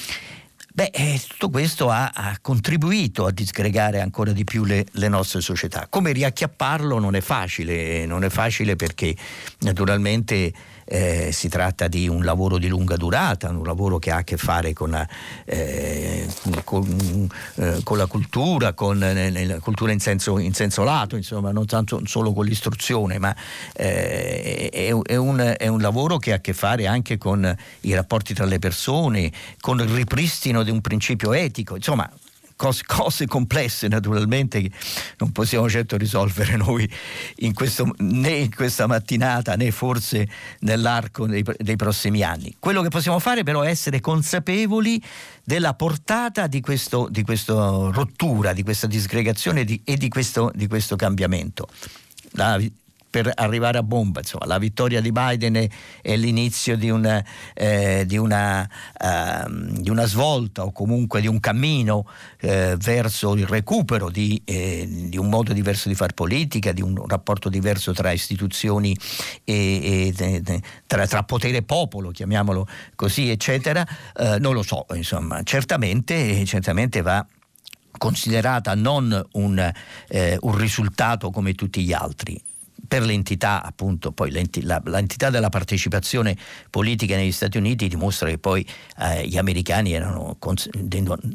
Beh, eh, tutto questo ha, ha, contribuito a disgregare ancora di più le, le, nostre società. Come riacchiapparlo non è facile, non è facile perché naturalmente eh, si tratta di un lavoro di lunga durata, un lavoro che ha a che fare con eh, con, eh, con la cultura, con la cultura in senso, in senso, lato, insomma, non tanto solo con l'istruzione, ma eh, è, è, un, è un lavoro che ha a che fare anche con i rapporti tra le persone, con il ripristino di un principio etico, insomma cose, cose, complesse naturalmente che non possiamo certo risolvere noi in questo, né in questa mattinata né forse nell'arco dei, dei prossimi anni. Quello che possiamo fare però è essere consapevoli della portata di, questo, di questa rottura, di questa disgregazione di, e di questo, di questo cambiamento. La, per arrivare a bomba. Insomma, la vittoria di Biden è, è l'inizio di una, eh, di, una, uh, di una, svolta o comunque di un cammino eh, verso il recupero di, eh, di, un modo diverso di fare politica, di un rapporto diverso tra istituzioni e, e tra, tra, potere e popolo, chiamiamolo così, eccetera. Eh, non lo so, insomma, certamente, certamente va considerata non un, eh, un risultato come tutti gli altri per l'entità, appunto, poi l'entità, l'entità della partecipazione politica negli Stati Uniti dimostra che poi eh, gli americani erano,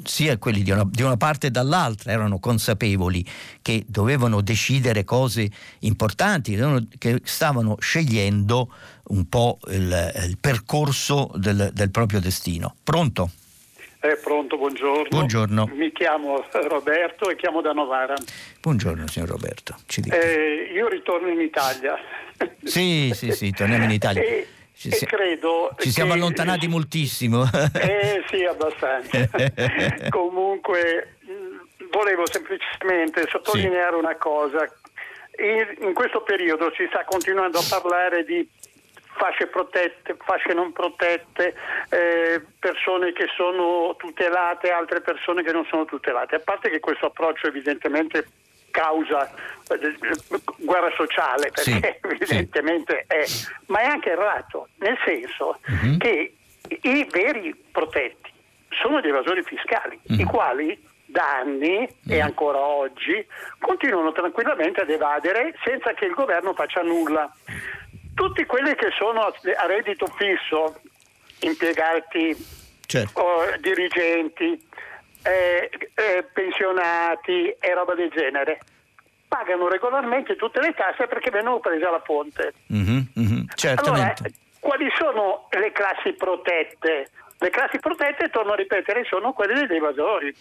sia quelli di una, di una parte e dall'altra, erano consapevoli che dovevano decidere cose importanti, che stavano scegliendo un po' il, il percorso del, del proprio destino. Pronto? Eh, pronto, buongiorno. Buongiorno. Mi chiamo Roberto e chiamo da Novara. Buongiorno signor Roberto. Eh, io ritorno in Italia. Sì, sì, sì, torniamo in Italia. E, ci, e credo ci siamo che, allontanati moltissimo. Eh sì, abbastanza. Comunque volevo semplicemente sottolineare sì. una cosa. In, in questo periodo si sta continuando a parlare di fasce protette, fasce non protette, eh, persone che sono tutelate, altre persone che non sono tutelate. A parte che questo approccio evidentemente causa eh, guerra sociale, perché sì, evidentemente sì. è, ma è anche errato, nel senso uh-huh. che i veri protetti sono gli evasori fiscali, uh-huh. i mhm. quali da anni uh-huh. e mhm. ancora oggi continuano tranquillamente ad evadere senza che il governo faccia nulla tutti quelli che sono a reddito fisso, impiegati, certo. dirigenti, eh, eh, pensionati e roba del genere, pagano regolarmente tutte le tasse perché vengono prese alla fonte. Mm-hmm, mm-hmm, allora, quali sono le classi protette? Le classi protette, torno a ripetere, sono quelle degli evasori.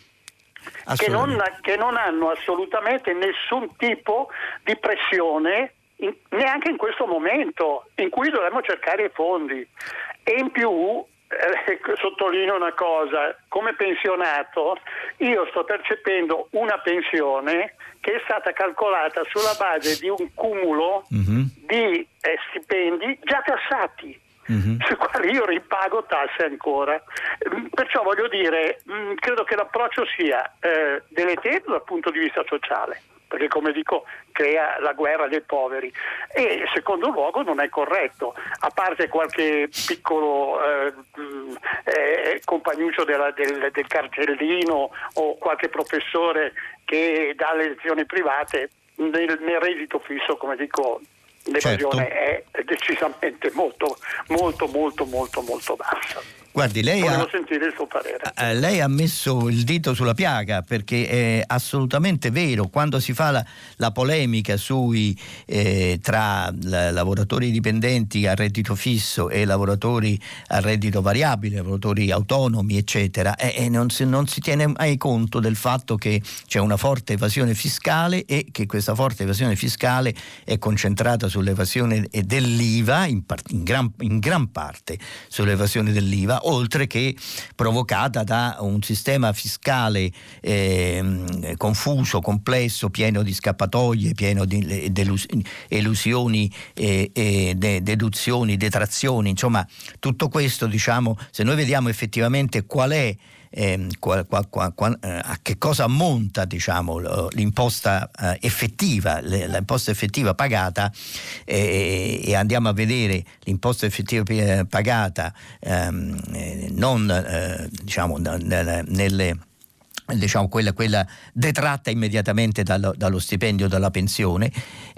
Che non, che non hanno assolutamente nessun tipo di pressione in, neanche in questo momento in cui dovremmo cercare i fondi. E in più, eh, sottolineo una cosa, come pensionato io sto percependo una pensione che è stata calcolata sulla base di un cumulo mm-hmm. di eh, stipendi già tassati. Mm-hmm. sui quali io ripago tasse ancora. Perciò voglio dire, mh, mm, credo che l'approccio sia eh, deleterio dal punto di vista sociale perché come dico crea la guerra dei poveri e in secondo luogo non è corretto, a parte qualche piccolo eh, eh, compagnuccio della, del, del, cartellino o qualche professore che dà le lezioni private, nel, nel reddito fisso come dico l'evasione certo. è decisamente molto molto molto molto molto bassa. Guardi, lei ha, sentire il suo parere. Eh, lei ha messo il dito sulla piaga perché è assolutamente vero. Quando si fa la, la polemica sui, eh, tra lavoratori dipendenti a reddito fisso e lavoratori a reddito variabile, lavoratori autonomi, eccetera, eh, non, si, non si tiene mai conto del fatto che c'è una forte evasione fiscale e che questa forte evasione fiscale è concentrata sull'evasione dell'IVA, in, part, in, gran, in gran parte sull'evasione dell'IVA oltre che provocata da un sistema fiscale eh, confuso, complesso, pieno di scappatoie, pieno di elusioni, eh, eh, deduzioni, detrazioni, insomma tutto questo diciamo, se noi vediamo effettivamente qual è eh, qua, qua, qua, eh, a che cosa ammonta diciamo, l'imposta eh, effettiva, l'imposta effettiva pagata eh, e andiamo a vedere l'imposta effettiva eh, pagata ehm, eh, non diciamo, nelle diciamo, quella, quella, detratta immediatamente dallo, dallo stipendio dalla pensione,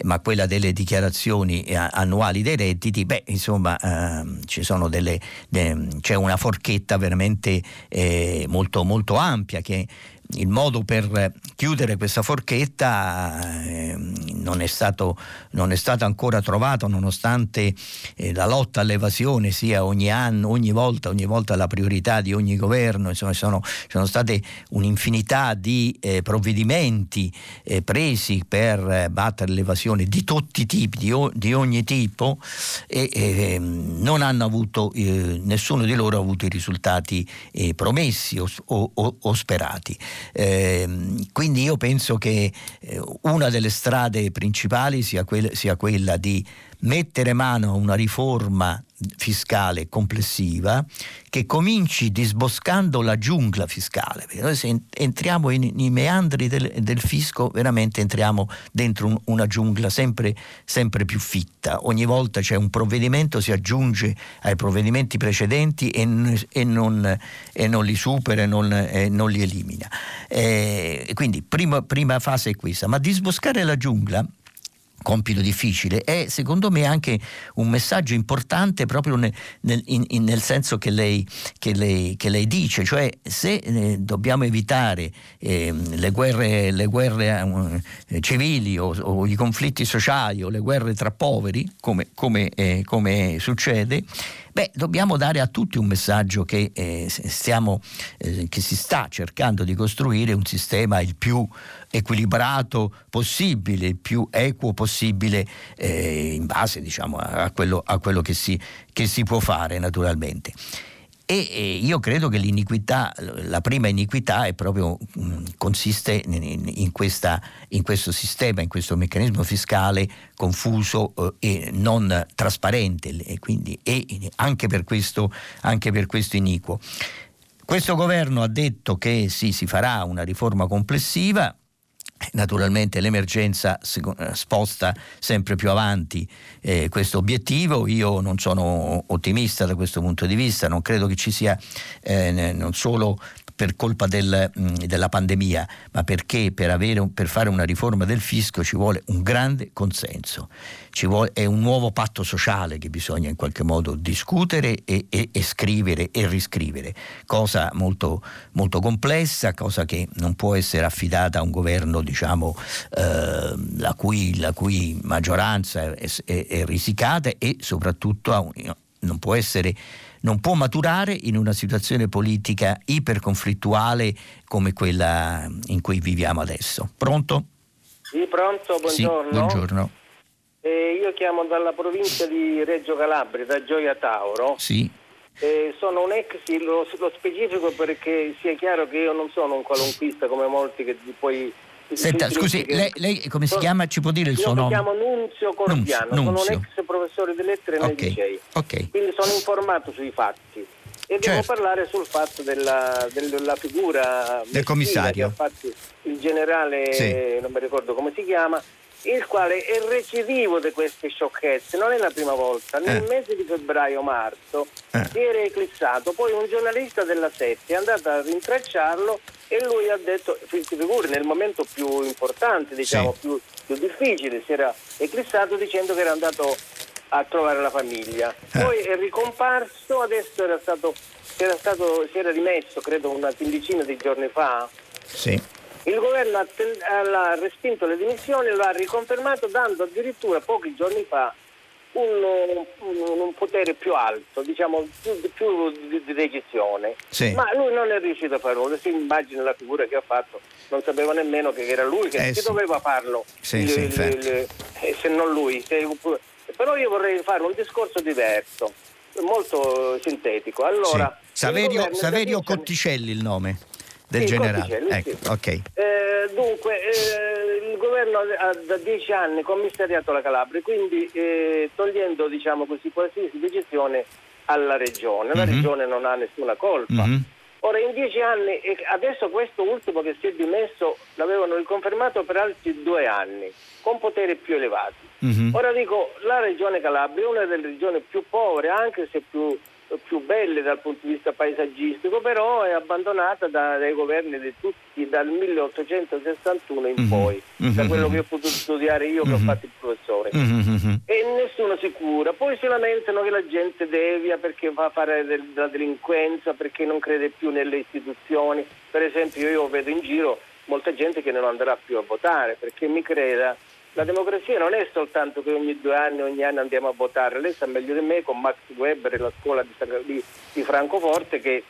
ma quella delle dichiarazioni eh, annuali dei redditi, beh, insomma, ehm, delle, de, c'è una forchetta veramente eh, molto, molto ampia che il modo per chiudere questa forchetta eh, non, è stato, non, è stato, ancora trovato nonostante eh, la lotta all'evasione sia ogni anno, ogni volta, ogni volta la priorità di ogni governo, insomma sono, sono state un'infinità di eh, provvedimenti eh, presi per eh, battere l'evasione di tutti i tipi, di, o, di ogni tipo e ehm, non hanno avuto, eh, nessuno di loro ha avuto i risultati promessi o, o, o sperati. Ehm, quindi io penso che una delle strade principali sia quella, sia quella di mettere mano a una riforma fiscale complessiva che cominci disboscando la giungla fiscale. Noi se entriamo nei meandri del, del, fisco, veramente entriamo dentro un, una giungla sempre, sempre, più fitta. Ogni volta c'è un provvedimento, si aggiunge ai provvedimenti precedenti e, e, non, e non, li supera e non, non li elimina. Eh, quindi prima, prima fase è questa, ma disboscare la giungla compito difficile è secondo me anche un messaggio importante proprio nel, nel, in, nel senso che lei, che, lei, che lei, dice, cioè se eh, dobbiamo evitare eh, le guerre, le guerre eh, civili o, o, i conflitti sociali o le guerre tra poveri, come, come, eh, come succede, Beh, dobbiamo dare a tutti un messaggio che, eh, stiamo, eh, che si sta cercando di costruire un sistema il più equilibrato possibile, il più equo possibile eh, in base diciamo, a, quello, a quello che, si, che si può fare naturalmente. E io credo che l'iniquità, la prima iniquità proprio, consiste in, questa, in, questo sistema, in questo meccanismo fiscale confuso eh, e non trasparente e, quindi, e anche, per questo, anche per questo iniquo. Questo governo ha detto che sì, si farà una riforma complessiva, Naturalmente l'emergenza eh, sposta sempre più avanti eh, questo obiettivo, io non sono ottimista da questo punto di vista, non credo che ci sia eh, non solo per colpa del, mm, della pandemia, ma perché per, avere, per, fare una riforma del fisco ci vuole un grande consenso, vuole, è un nuovo patto sociale che bisogna in qualche modo discutere e, e, e scrivere e riscrivere, cosa molto, molto, complessa, cosa che non può essere affidata a un governo diciamo, eh, la, cui, la, cui, maggioranza è, è, è risicata e soprattutto un, non può essere non può maturare in una situazione politica iperconflittuale come quella in cui viviamo adesso. Pronto? Sì, pronto, buongiorno. Sì, buongiorno. Eh, io chiamo dalla provincia di Reggio Calabria, da Gioia Tauro. Sì. Eh, sono un ex, lo, lo, specifico perché sia chiaro che io non sono un qualunquista come molti che poi Senta, scusi, lei, lei, come si chiama? Ci può dire il suo nome? Mi chiamo Nunzio Cordiano, Nunzio, Nunzio. sono un ex professore di lettere okay. nei licei. Okay. Quindi sono informato sui fatti. E certo. devo parlare sul fatto della, della figura del commissario. Che ha fatto il generale, sì. non mi ricordo come si chiama, il quale è recidivo di queste sciocchezze, non è la prima volta, nel eh. mese di febbraio-marzo eh. si era eclissato, poi un giornalista della Sette è andato a rintracciarlo e lui ha detto, figuri nel momento più importante, diciamo sì. più, più, difficile, si era eclissato dicendo che era andato a trovare la famiglia. Eh. Poi è ricomparso, adesso era stato, era stato, si era rimesso, credo una quindicina di giorni fa. Sì il governo ha, respinto le dimissioni e lo ha riconfermato dando addirittura pochi giorni fa un, un, un potere più alto, diciamo più, più di, di, decisione. Sì. Ma lui non è riuscito a nulla, si immagina la figura che ha fatto, non sapeva nemmeno che era lui che, eh, sì. doveva farlo, sì, il, il, eh, se non lui. Se, però io vorrei fare un discorso diverso, molto sintetico. Allora, Saverio, Saverio Cotticelli il nome del sì, generale. Ecco, sì. okay. eh, dunque, eh, il governo ha da dieci anni commissariato la Calabria, quindi eh, togliendo diciamo così, qualsiasi decisione alla regione. La mm-hmm. regione non ha nessuna colpa. Mm-hmm. Ora in dieci anni, e adesso questo ultimo che si è dimesso l'avevano riconfermato per altri due anni, con poteri più elevati. Mm-hmm. Ora dico, la regione Calabria è una delle regioni più povere, anche se più più belle dal punto di vista paesaggistico, però è abbandonata da, dai governi di tutti dal 1861 in mm-hmm. poi, mm-hmm. da quello che ho potuto studiare io che mm-hmm. ho fatto il professore. Mm-hmm. E nessuno si cura. Poi si lamentano che la gente devia perché va a fare della delinquenza, perché non crede più nelle istituzioni. Per esempio io vedo in giro molta gente che non andrà più a votare perché mi creda La democrazia non è soltanto che ogni due anni, ogni anno andiamo a votare. Lei sa meglio di me con Max Weber e la scuola di, di, Francoforte che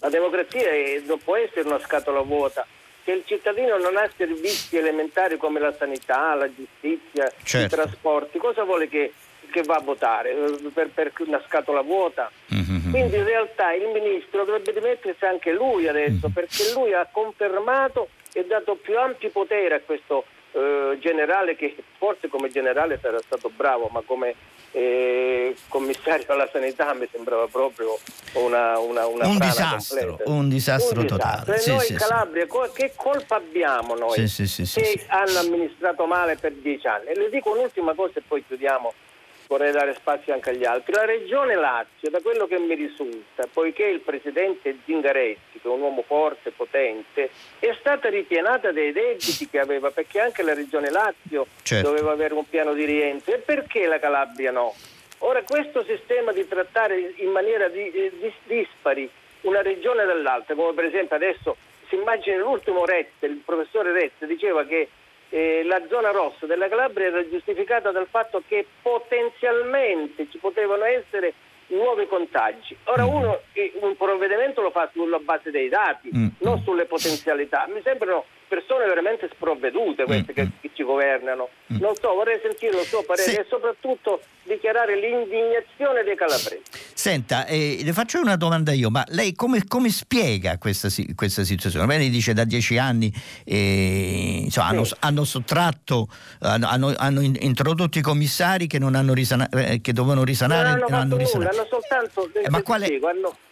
la democrazia è, non può essere una scatola vuota. Se il cittadino non ha servizi elementari come la sanità, la giustizia, certo. i trasporti, cosa vuole che, che va a votare? Per, per una scatola vuota? Mm-hmm. Quindi in realtà il ministro dovrebbe dimettersi anche lui adesso, mm-hmm. perché lui ha confermato e dato più ampi poteri a questo eh, generale che forse come generale sarà stato bravo, ma come eh, commissario alla sanità mi sembrava proprio una, una, una un, disastro, un, disastro, un totale. Sì, noi sì, in Calabria sì. che colpa abbiamo noi sì, che hanno amministrato male per dieci anni? E le dico un'ultima cosa e poi chiudiamo vorrei dare spazio anche agli altri. La regione Lazio, da quello che mi risulta, poiché il presidente Zingaretti, che è un uomo forte, potente, è stata ripianata dei debiti che aveva, perché anche la regione Lazio certo. doveva avere un piano di rientro. E perché la Calabria no? Ora, questo sistema di trattare in maniera di, eh, di, dispari una regione dall'altra, come per esempio adesso si immagina l'ultimo Rette, il professore Rette diceva che eh, la zona rossa della Calabria era giustificata dal fatto che potenzialmente ci potevano essere nuovi contagi. Ora mm. uno eh, un provvedimento lo fa sulla base dei dati, mm. non sulle potenzialità. Mi sembrano persone veramente sprovvedute queste che, che, ci governano. Non so, vorrei sentire il suo parere sì. e soprattutto dichiarare l'indignazione dei calabresi. Senta, eh, le faccio una domanda io, ma lei come, come spiega questa, questa, situazione? Lei dice da dieci anni eh, insomma, sì. hanno, hanno, sottratto, hanno, hanno, introdotto i commissari che, non hanno risana, eh, che dovevano risanare. Non hanno, non hanno risanato. Nulla, hanno soltanto... Eh, ma quale... Spiego,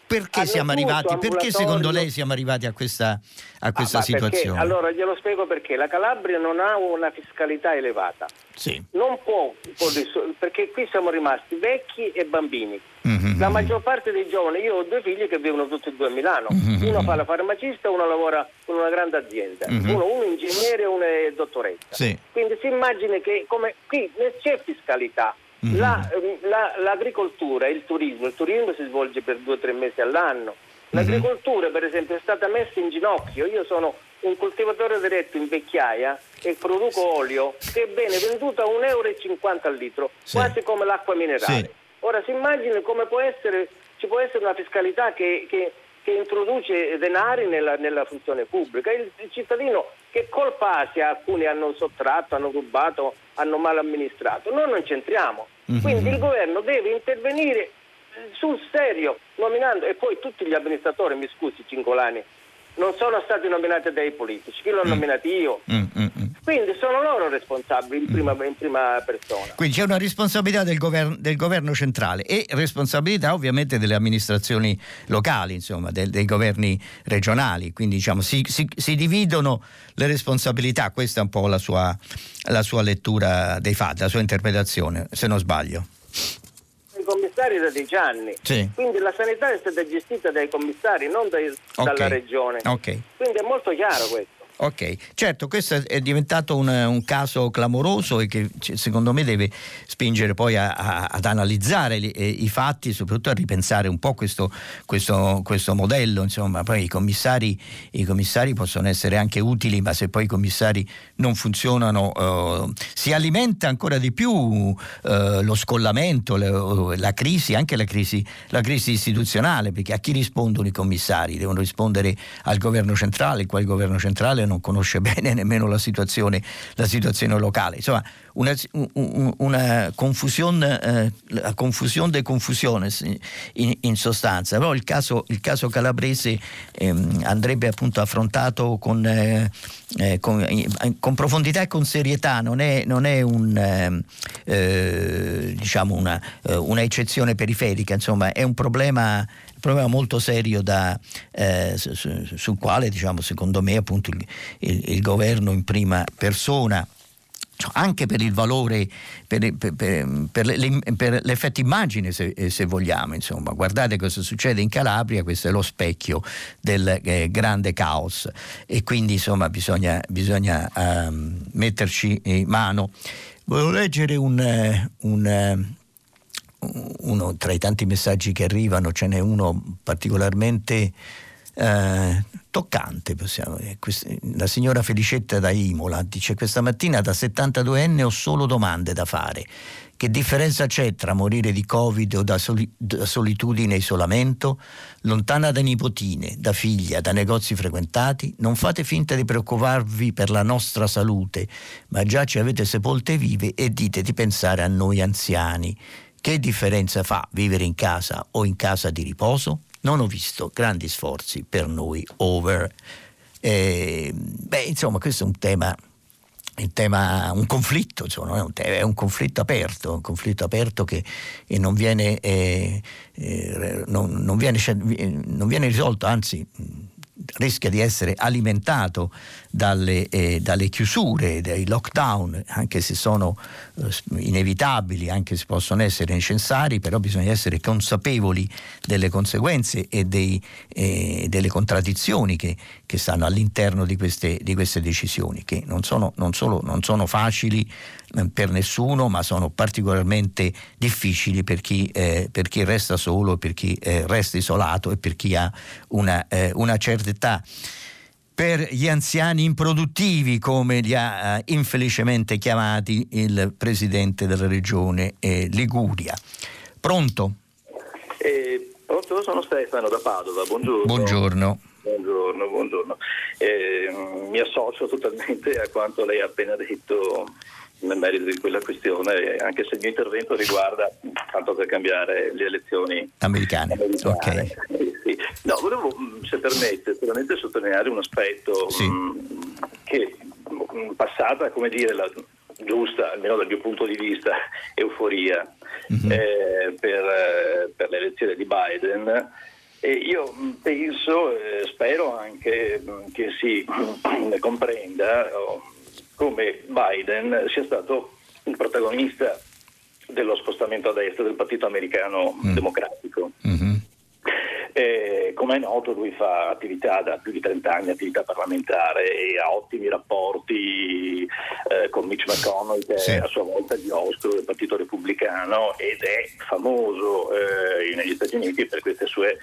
perché siamo arrivati? Perché secondo lei siamo arrivati a questa, a questa ah, situazione? Perché, allora glielo spiego perché la Calabria non ha una fiscalità elevata. Sì. Non può, perché qui siamo rimasti vecchi e bambini. Mm-hmm. La maggior parte dei giovani, io ho due figli che vivono tutti e due a Milano, mm-hmm. uno fa la farmacista, uno lavora con una grande azienda, mm-hmm. uno, uno ingegnere e uno è dottoressa. Sì. Quindi si immagini che come qui c'è fiscalità, Mm-hmm. La, la, l'agricoltura e il turismo, il turismo si svolge per due o tre mesi all'anno. L'agricoltura, mm-hmm. per esempio, è stata messa in ginocchio. Io sono un coltivatore diretto in vecchiaia e produco olio che viene venduto a 1,50 euro al litro, sì. quasi come l'acqua minerale. Sì. Ora si immagina come può essere, ci può essere una fiscalità che, che, che introduce denari nella, nella funzione pubblica. Il, il, cittadino che colpa ha se alcuni hanno sottratto, hanno rubato, hanno mal amministrato? Noi non c'entriamo. Mm-hmm. Quindi il governo deve intervenire sul serio, nominando, e poi tutti gli amministratori, mi scusi Cingolani, non sono stati nominati dai politici, chi l'ho mm. nominati io. Mm, mm, mm. Quindi sono loro responsabili in prima, in prima persona. Quindi c'è una responsabilità del governo, del governo, centrale e responsabilità ovviamente delle amministrazioni locali, insomma, del, dei governi regionali. Quindi diciamo, si, si, si, dividono le responsabilità, questa è un po' la sua, la sua lettura dei fatti, la sua interpretazione, se non sbaglio commissari da dieci anni. Sì. Quindi la sanità è stata gestita dai commissari, non dai, okay. dalla regione. Okay. Quindi è molto chiaro questo. Ok, certo, questo è diventato un, un, caso clamoroso e che secondo me deve spingere poi a, a, ad analizzare li, eh, i fatti e soprattutto a ripensare un po' questo, questo, questo modello. Insomma, poi i commissari, i commissari, possono essere anche utili, ma se poi i commissari non funzionano eh, si alimenta ancora di più eh, lo scollamento, le, la crisi, anche la crisi, la crisi istituzionale, perché a chi rispondono i commissari? Devono rispondere al governo centrale, quale il governo centrale non conosce bene nemmeno la situazione, la situazione locale. Insomma, una, una confusione, eh, la confusione de confusione in, in, sostanza. Però il caso, il caso calabrese eh, andrebbe appunto affrontato con, eh, eh con, con, profondità e con serietà, non è, non è un, ehm, eh, diciamo eh, una eccezione periferica, insomma è un problema problema molto serio da, eh, su, sul quale diciamo, secondo me appunto il, il, il governo in prima persona anche per il valore, per, per, per, per l'effetto immagine se, se, vogliamo, insomma, guardate cosa succede in Calabria, questo è lo specchio del eh, grande caos e quindi insomma bisogna, bisogna um, metterci in mano. Volevo leggere un, eh, un, eh, uno tra i tanti messaggi che arrivano, ce n'è uno particolarmente eh, toccante. Possiamo, la signora Felicetta da Imola dice questa mattina da 72enne ho solo domande da fare. Che differenza c'è tra morire di Covid o da, soli, da, solitudine e isolamento? Lontana da nipotine, da figlia, da negozi frequentati, non fate finta di preoccuparvi per la nostra salute, ma già ci avete sepolte vive e dite di pensare a noi anziani. Che differenza fa vivere in casa o in casa di riposo? Non ho visto grandi sforzi per noi over. Eh, beh, insomma, questo è un tema il tema, un conflitto, insomma, è, un, è, un, conflitto aperto, un conflitto aperto che non viene, eh, eh, non, non, viene, non, viene, risolto, anzi rischia di essere alimentato dalle, eh, dalle chiusure, dai lockdown, anche se sono eh, inevitabili, anche se possono essere necessari, però bisogna essere consapevoli delle conseguenze e dei, eh, delle contraddizioni che, che, stanno all'interno di queste, di queste decisioni, che non sono, non, solo, non sono facili eh, per nessuno, ma sono particolarmente difficili per chi, eh, per chi resta solo, per chi eh, resta isolato e per chi ha una, una certa età per gli anziani improduttivi, come li ha eh, infelicemente chiamati il presidente della regione eh, Liguria. Pronto? Eh, pronto, sono Stefano da Padova, buongiorno. Buongiorno. Buongiorno, buongiorno. Eh, mi associo totalmente a quanto lei ha appena detto nel merito di quella questione, anche se il mio intervento riguarda, tanto per cambiare, le elezioni americane. americane. Okay. Sì, No, volevo, mm, se permette, solamente sottolineare un aspetto sì. mh, mm, che in mm, passata, come dire, la giusta, almeno dal mio punto di vista, euforia mm-hmm. eh, per, eh, per l'elezione di Biden. E io penso, eh, spero anche che si comprenda oh, come Biden sia stato il protagonista dello spostamento a destra del Partito Americano mm. Democratico. Mm-hmm. Come è noto lui fa attività da più di 30 anni, attività parlamentare e ha ottimi rapporti eh, con Mitch McConnell che sì. è a sua volta di ostro del Partito Repubblicano ed è famoso eh, negli Stati Uniti per queste sue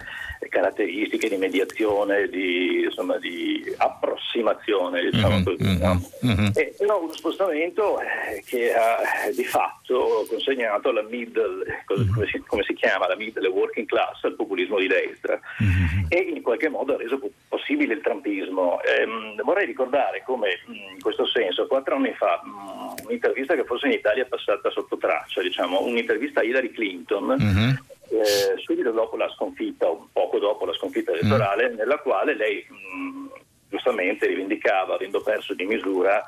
caratteristiche di mediazione, di, insomma, di approssimazione. Diciamo mm-hmm, mm-hmm. E, però uno spostamento eh, che ha di fatto consegnato la middle, come si, come si chiama, la middle working class al populismo di destra mm-hmm. e in qualche modo ha reso possibile il trumpismo. Ehm, vorrei ricordare come in questo senso quattro anni fa mh, un'intervista che forse in Italia è passata sotto traccia, diciamo, un'intervista a Hillary Clinton mm-hmm. Eh, subito dopo la sconfitta o poco dopo la sconfitta elettorale mm-hmm. nella quale lei mh, giustamente rivendicava avendo perso di misura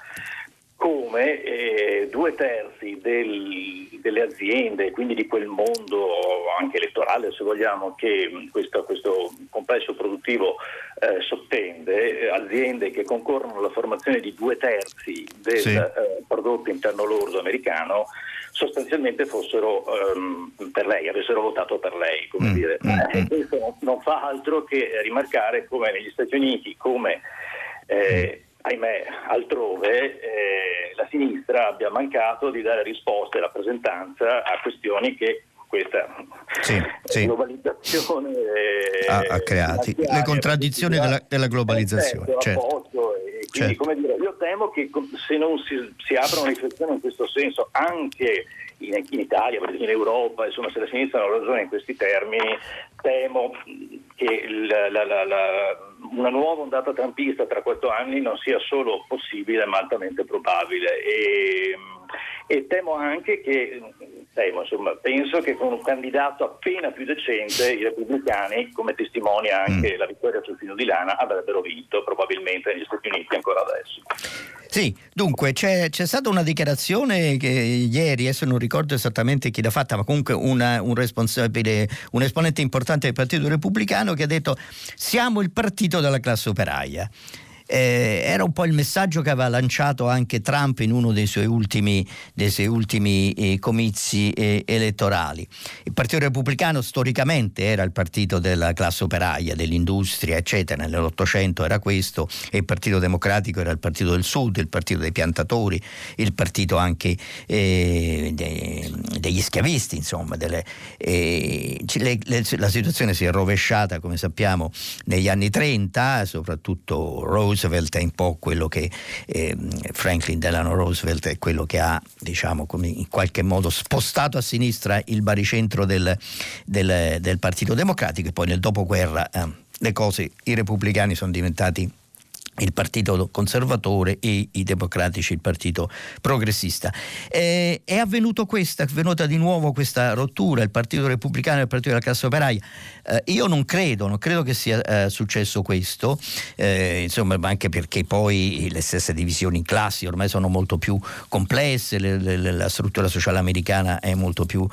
come eh, due terzi del, delle aziende, quindi di quel mondo anche elettorale se vogliamo, che questo, questo complesso produttivo eh, sottende, eh, aziende che concorrono alla formazione di due terzi del sì. eh, prodotto interno lordo americano, sostanzialmente fossero um, per lei, avessero votato per lei. Come mm, dire. Mm, mm. questo non fa altro che rimarcare come negli Stati Uniti, come eh, ahimè, altrove eh, la sinistra abbia mancato di dare risposte e rappresentanza a questioni che questa sì, sì. globalizzazione ha, ha creato le contraddizioni della, della globalizzazione. Certo, certo. Quindi, certo. dire, io temo che se non si, si apra una riflessione in questo senso anche in, in Italia, in Europa, insomma se la sinistra non ragiona in questi termini, temo che la, la, la, una nuova ondata trampista tra quattro anni non sia solo possibile ma altamente probabile. E, e temo anche che, temo, insomma, penso che con un candidato appena più decente i repubblicani, come testimonia anche mm. la vittoria sul filo di lana, avrebbero vinto probabilmente negli Stati Uniti ancora adesso. Sì, dunque c'è, c'è, stata una dichiarazione che ieri, adesso non ricordo esattamente chi l'ha fatta, ma comunque una, un responsabile, un esponente importante del Partito Repubblicano che ha detto siamo il partito della classe operaia. Eh, era un po' il messaggio che aveva lanciato anche Trump in uno dei suoi ultimi, dei suoi ultimi eh, comizi eh, elettorali. Il Partito Repubblicano storicamente era il partito della classe operaia, dell'industria, eccetera, nell'Ottocento era questo, e il Partito Democratico era il partito del Sud, il partito dei piantatori, il partito anche eh, de, degli schiavisti, insomma. Delle, eh, le, le, la situazione si è rovesciata, come sappiamo, negli anni 30, soprattutto Rose Roosevelt è un po' quello che eh, Franklin Delano Roosevelt è quello che ha diciamo in qualche modo spostato a sinistra il baricentro del, del, del Partito Democratico e poi nel dopoguerra eh, le cose, i repubblicani sono diventati il partito conservatore e i democratici il partito progressista. Eh, è avvenuto questa, è avvenuta di nuovo questa rottura, il partito repubblicano e il partito della classe operaia. Eh, io non credo, non credo che sia eh, successo questo, eh, insomma, anche perché poi le stesse divisioni in classi ormai sono molto più complesse, le, le, la struttura sociale americana è molto più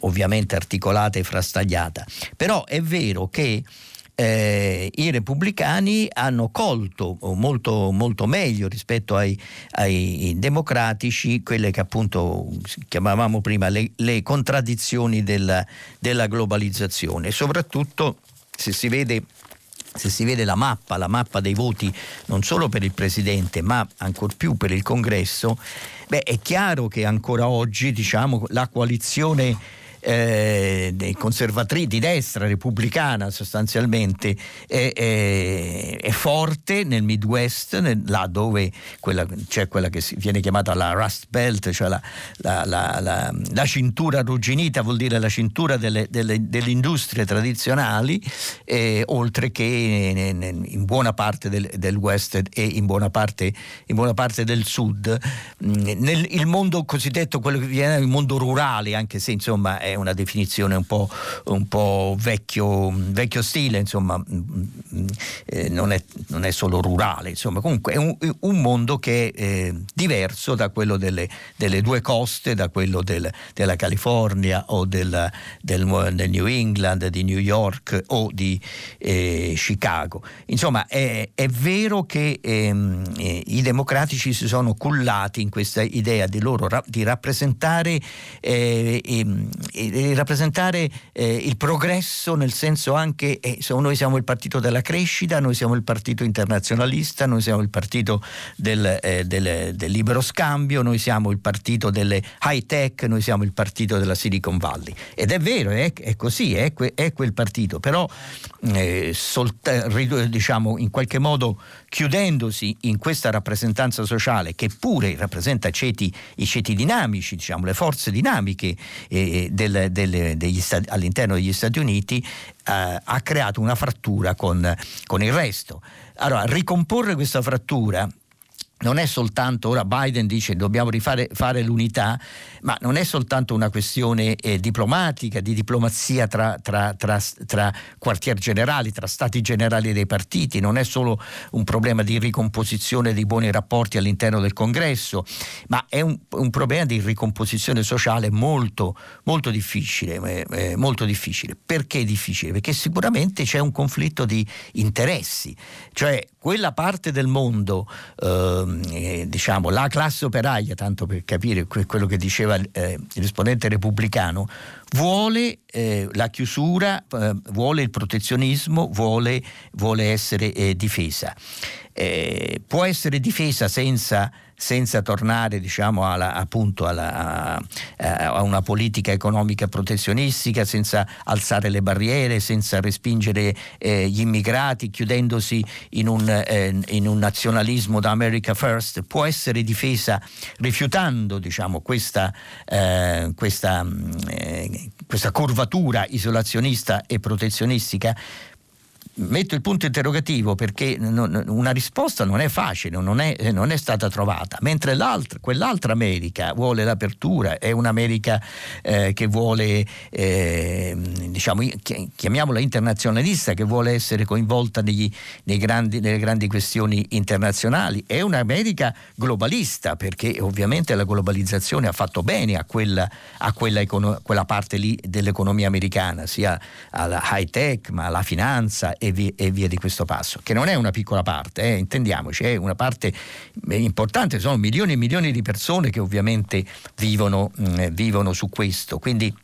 ovviamente articolata e frastagliata. Però è vero che eh, i repubblicani hanno colto molto, molto meglio rispetto ai, ai, democratici quelle che appunto chiamavamo prima le, le contraddizioni della, della globalizzazione, soprattutto se si vede se si vede la mappa, la mappa dei voti non solo per il Presidente ma ancor più per il Congresso, beh, è chiaro che ancora oggi diciamo, la coalizione eh, dei di destra repubblicana sostanzialmente è, è, è forte nel Midwest, nel, là dove c'è quella che viene chiamata la Rust Belt, cioè la, la, la, la cintura arrugginita, vuol dire la cintura delle, delle, delle industrie tradizionali, eh, oltre che in, in, buona parte del, del, West e in buona parte, in buona parte del Sud. Mm, nel, il mondo cosiddetto, quello che viene il mondo rurale, anche se insomma è una definizione un po', un po vecchio, vecchio, stile, insomma, mm, mm, eh, non, è, non, è, solo rurale, insomma, comunque è un, un mondo che è eh, diverso da quello delle, delle, due coste, da quello del, della California o del, del, del, New England, di New York o di eh, Chicago. Insomma, è, è vero che ehm, eh, i democratici si sono cullati in questa idea di loro di rappresentare eh, di rappresentare eh, il progresso nel senso anche, eh, noi siamo il partito della crescita, noi siamo il partito internazionalista, noi siamo il partito del, eh, del, del libero scambio, noi siamo il partito delle high tech, noi siamo il partito della Silicon Valley. Ed è vero, è, è così, è, que, è, quel partito, però eh, solta, diciamo, in qualche modo chiudendosi in questa rappresentanza sociale che pure rappresenta ceti, i ceti dinamici, diciamo, le forze dinamiche eh, del, del, degli stati, all'interno degli Stati Uniti, eh, ha creato una frattura con, con il resto. Allora, ricomporre questa frattura non è soltanto, ora Biden dice dobbiamo rifare fare l'unità, ma non è soltanto una questione eh, diplomatica, di diplomazia tra, tra, tra, tra, quartier generali, tra stati generali dei partiti, non è solo un problema di ricomposizione di buoni rapporti all'interno del congresso, ma è un, un problema di ricomposizione sociale molto, molto difficile, eh, eh molto difficile. Perché difficile? Perché sicuramente c'è un conflitto di interessi, cioè quella parte del mondo, ehm, eh, diciamo la classe operaia, tanto per capire quello che diceva eh, il risponente repubblicano, vuole eh, la chiusura, eh, vuole il protezionismo, vuole, vuole essere eh, difesa. Eh, può essere difesa senza senza tornare diciamo, alla, appunto alla, a, a, una politica economica protezionistica, senza alzare le barriere, senza respingere eh, gli immigrati, chiudendosi in un, eh, in un, nazionalismo da America First, può essere difesa rifiutando diciamo, questa, eh, questa, eh, questa curvatura isolazionista e protezionistica metto il punto interrogativo perché non, una risposta non è facile, non è, non è stata trovata, mentre quell'altra America vuole l'apertura, è un'America eh, che vuole, eh, diciamo, chiamiamola internazionalista, che vuole essere coinvolta negli, grandi, nelle grandi questioni internazionali, è un'America globalista perché ovviamente la globalizzazione ha fatto bene a quella, a quella, quella parte lì dell'economia americana, sia alla high tech ma alla finanza e e, via, di questo passo, che non è una piccola parte, eh, intendiamoci, è una parte importante, sono milioni e milioni di persone che ovviamente vivono, mh, mm, vivono su questo, quindi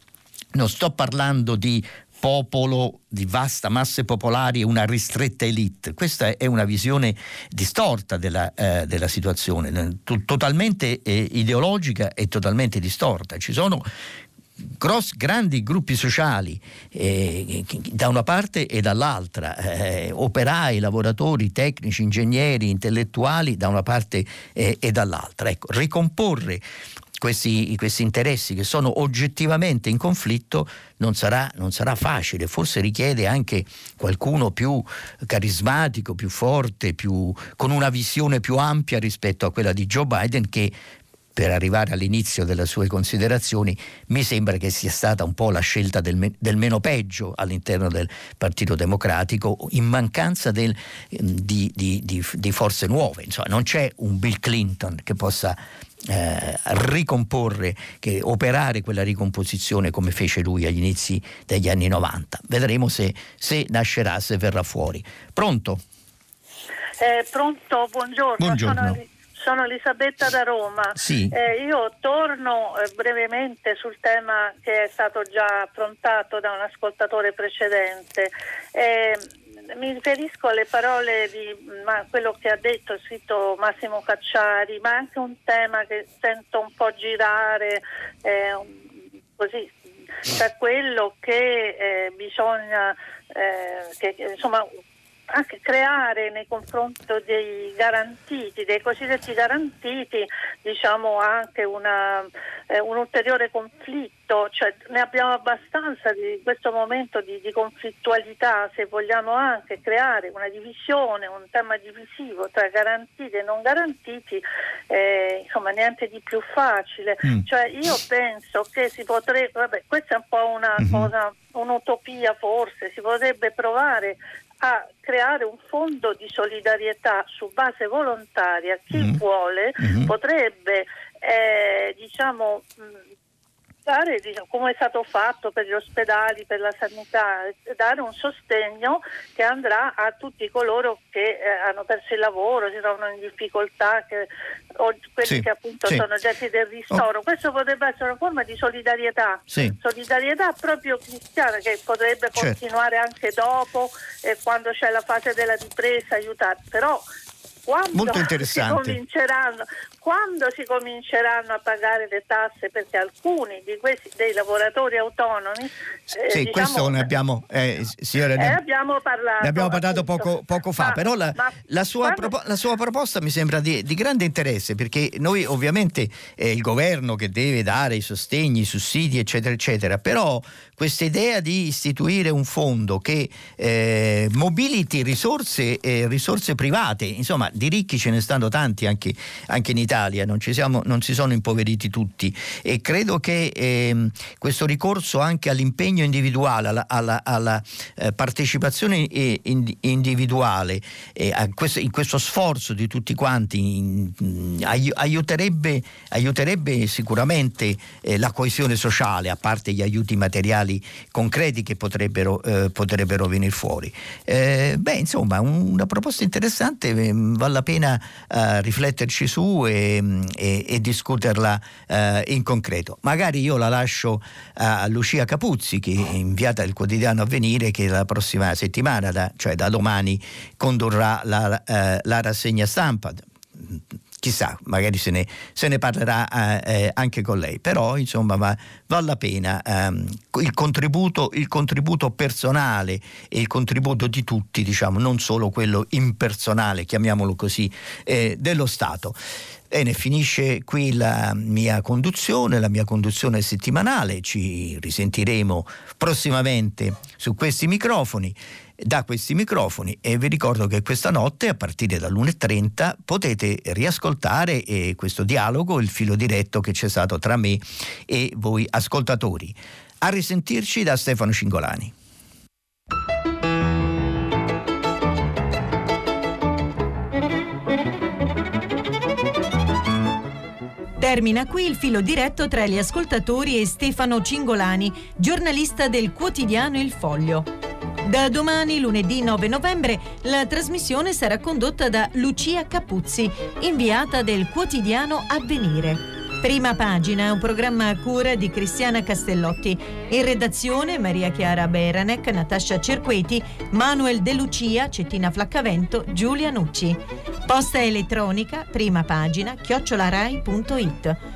non sto parlando di popolo, di vasta masse popolari e una ristretta elite. Questa è una visione distorta della, eh, della situazione, totalmente eh, ideologica e totalmente distorta. Ci sono Gross, grandi gruppi sociali eh, da una parte e dall'altra, eh, operai, lavoratori, tecnici, ingegneri, intellettuali da una parte eh, e dall'altra. Ecco, ricomporre questi, questi, interessi che sono oggettivamente in conflitto non sarà, non sarà, facile, forse richiede anche qualcuno più carismatico, più forte, più, con una visione più ampia rispetto a quella di Joe Biden che per arrivare all'inizio delle sue considerazioni, mi sembra che sia stata un po' la scelta del, del meno peggio all'interno del Partito Democratico, in mancanza del, di, di, di, di, forze nuove. Insomma, non c'è un Bill Clinton che possa eh, ricomporre, che operare quella ricomposizione come fece lui agli inizi degli anni 90. Vedremo se, se nascerà, se verrà fuori. Pronto? Eh, pronto, buongiorno. buongiorno. Sono, sono, Elisabetta da Roma. Sì. Eh, io torno eh, brevemente sul tema che è stato già affrontato da un ascoltatore precedente. Eh, mi riferisco alle parole di ma, quello che ha detto il scritto Massimo Cacciari, ma anche un tema che sento un po' girare eh, così, cioè quello che eh, bisogna, eh, che, insomma, anche creare nei confronti dei garantiti, dei cosiddetti garantiti, diciamo anche una, eh, un ulteriore conflitto, cioè ne abbiamo abbastanza di questo momento di, di, conflittualità, se vogliamo anche creare una divisione, un tema divisivo tra garantiti e non garantiti, eh, insomma niente di più facile. Mm. Cioè io penso che si potrebbe, vabbè, questa è un po' una mm-hmm. cosa, un'utopia forse, si potrebbe provare a creare un fondo di solidarietà su base volontaria. Chi mm-hmm. vuole mm-hmm. potrebbe eh, diciamo, mh, dare, diciamo, come è stato fatto per gli ospedali, per la sanità, dare un sostegno che andrà a tutti coloro che eh, hanno perso il lavoro, si trovano in difficoltà, che, o quelli sì, che appunto sì. sono oggetti del ristoro. Oh. Questo potrebbe essere una forma di solidarietà, sì. solidarietà proprio cristiana che potrebbe certo. continuare anche dopo, eh, quando c'è la fase della ripresa, aiutare. Però quando Molto interessante. Si cominceranno, quando si cominceranno a pagare le tasse perché alcuni di questi dei lavoratori autonomi eh, sì, diciamo, questo ne abbiamo, eh, signora, ne, eh, abbiamo parlato, ne abbiamo parlato poco, poco, fa ma, però la, la, sua quando... propo, la, sua proposta mi sembra di, di grande interesse perché noi ovviamente è il governo che deve dare i sostegni, i sussidi eccetera eccetera però questa idea di istituire un fondo che eh, mobiliti risorse, risorse private insomma di ricchi ce ne stanno tanti anche, anche in Italia non, siamo, non, si sono impoveriti tutti e credo che eh, questo ricorso anche all'impegno individuale, alla, alla, alla eh, partecipazione eh, individuale, questo, in questo sforzo di tutti quanti in, in, aiuterebbe, aiuterebbe, sicuramente eh, la coesione sociale, a parte gli aiuti materiali concreti che potrebbero, eh, potrebbero venire fuori. Eh, beh, insomma, una proposta interessante, vale la pena rifletterci su e e, e, discuterla eh, in concreto. Magari io la lascio a Lucia Capuzzi, che è inviata del quotidiano Avvenire, che la prossima settimana, da, cioè da domani, condurrà la, eh, la rassegna stampa chissà, magari se ne, se ne parlerà eh, eh, anche con lei, però insomma va, vale la pena ehm, il, contributo, il, contributo, personale e il contributo di tutti, diciamo, non solo quello impersonale, chiamiamolo così, eh, dello Stato. Bene, finisce qui la mia conduzione, la mia conduzione settimanale, ci risentiremo prossimamente su questi microfoni da questi microfoni e vi ricordo che questa notte a partire dall'1.30 potete riascoltare eh, questo dialogo, il filo diretto che c'è stato tra me e voi ascoltatori. A risentirci da Stefano Cingolani. Termina qui il filo diretto tra gli ascoltatori e Stefano Cingolani, giornalista del quotidiano Il Foglio. Da domani, lunedì 9 novembre, la trasmissione sarà condotta da Lucia Capuzzi, inviata del quotidiano Avvenire. Prima pagina un programma a cura di Cristiana Castellotti. In redazione Maria Chiara Beranec, Natascia Cerqueti, Manuel De Lucia, Cettina Flaccavento, Giulia Nucci. Posta elettronica, prima pagina, chiocciolarai.it.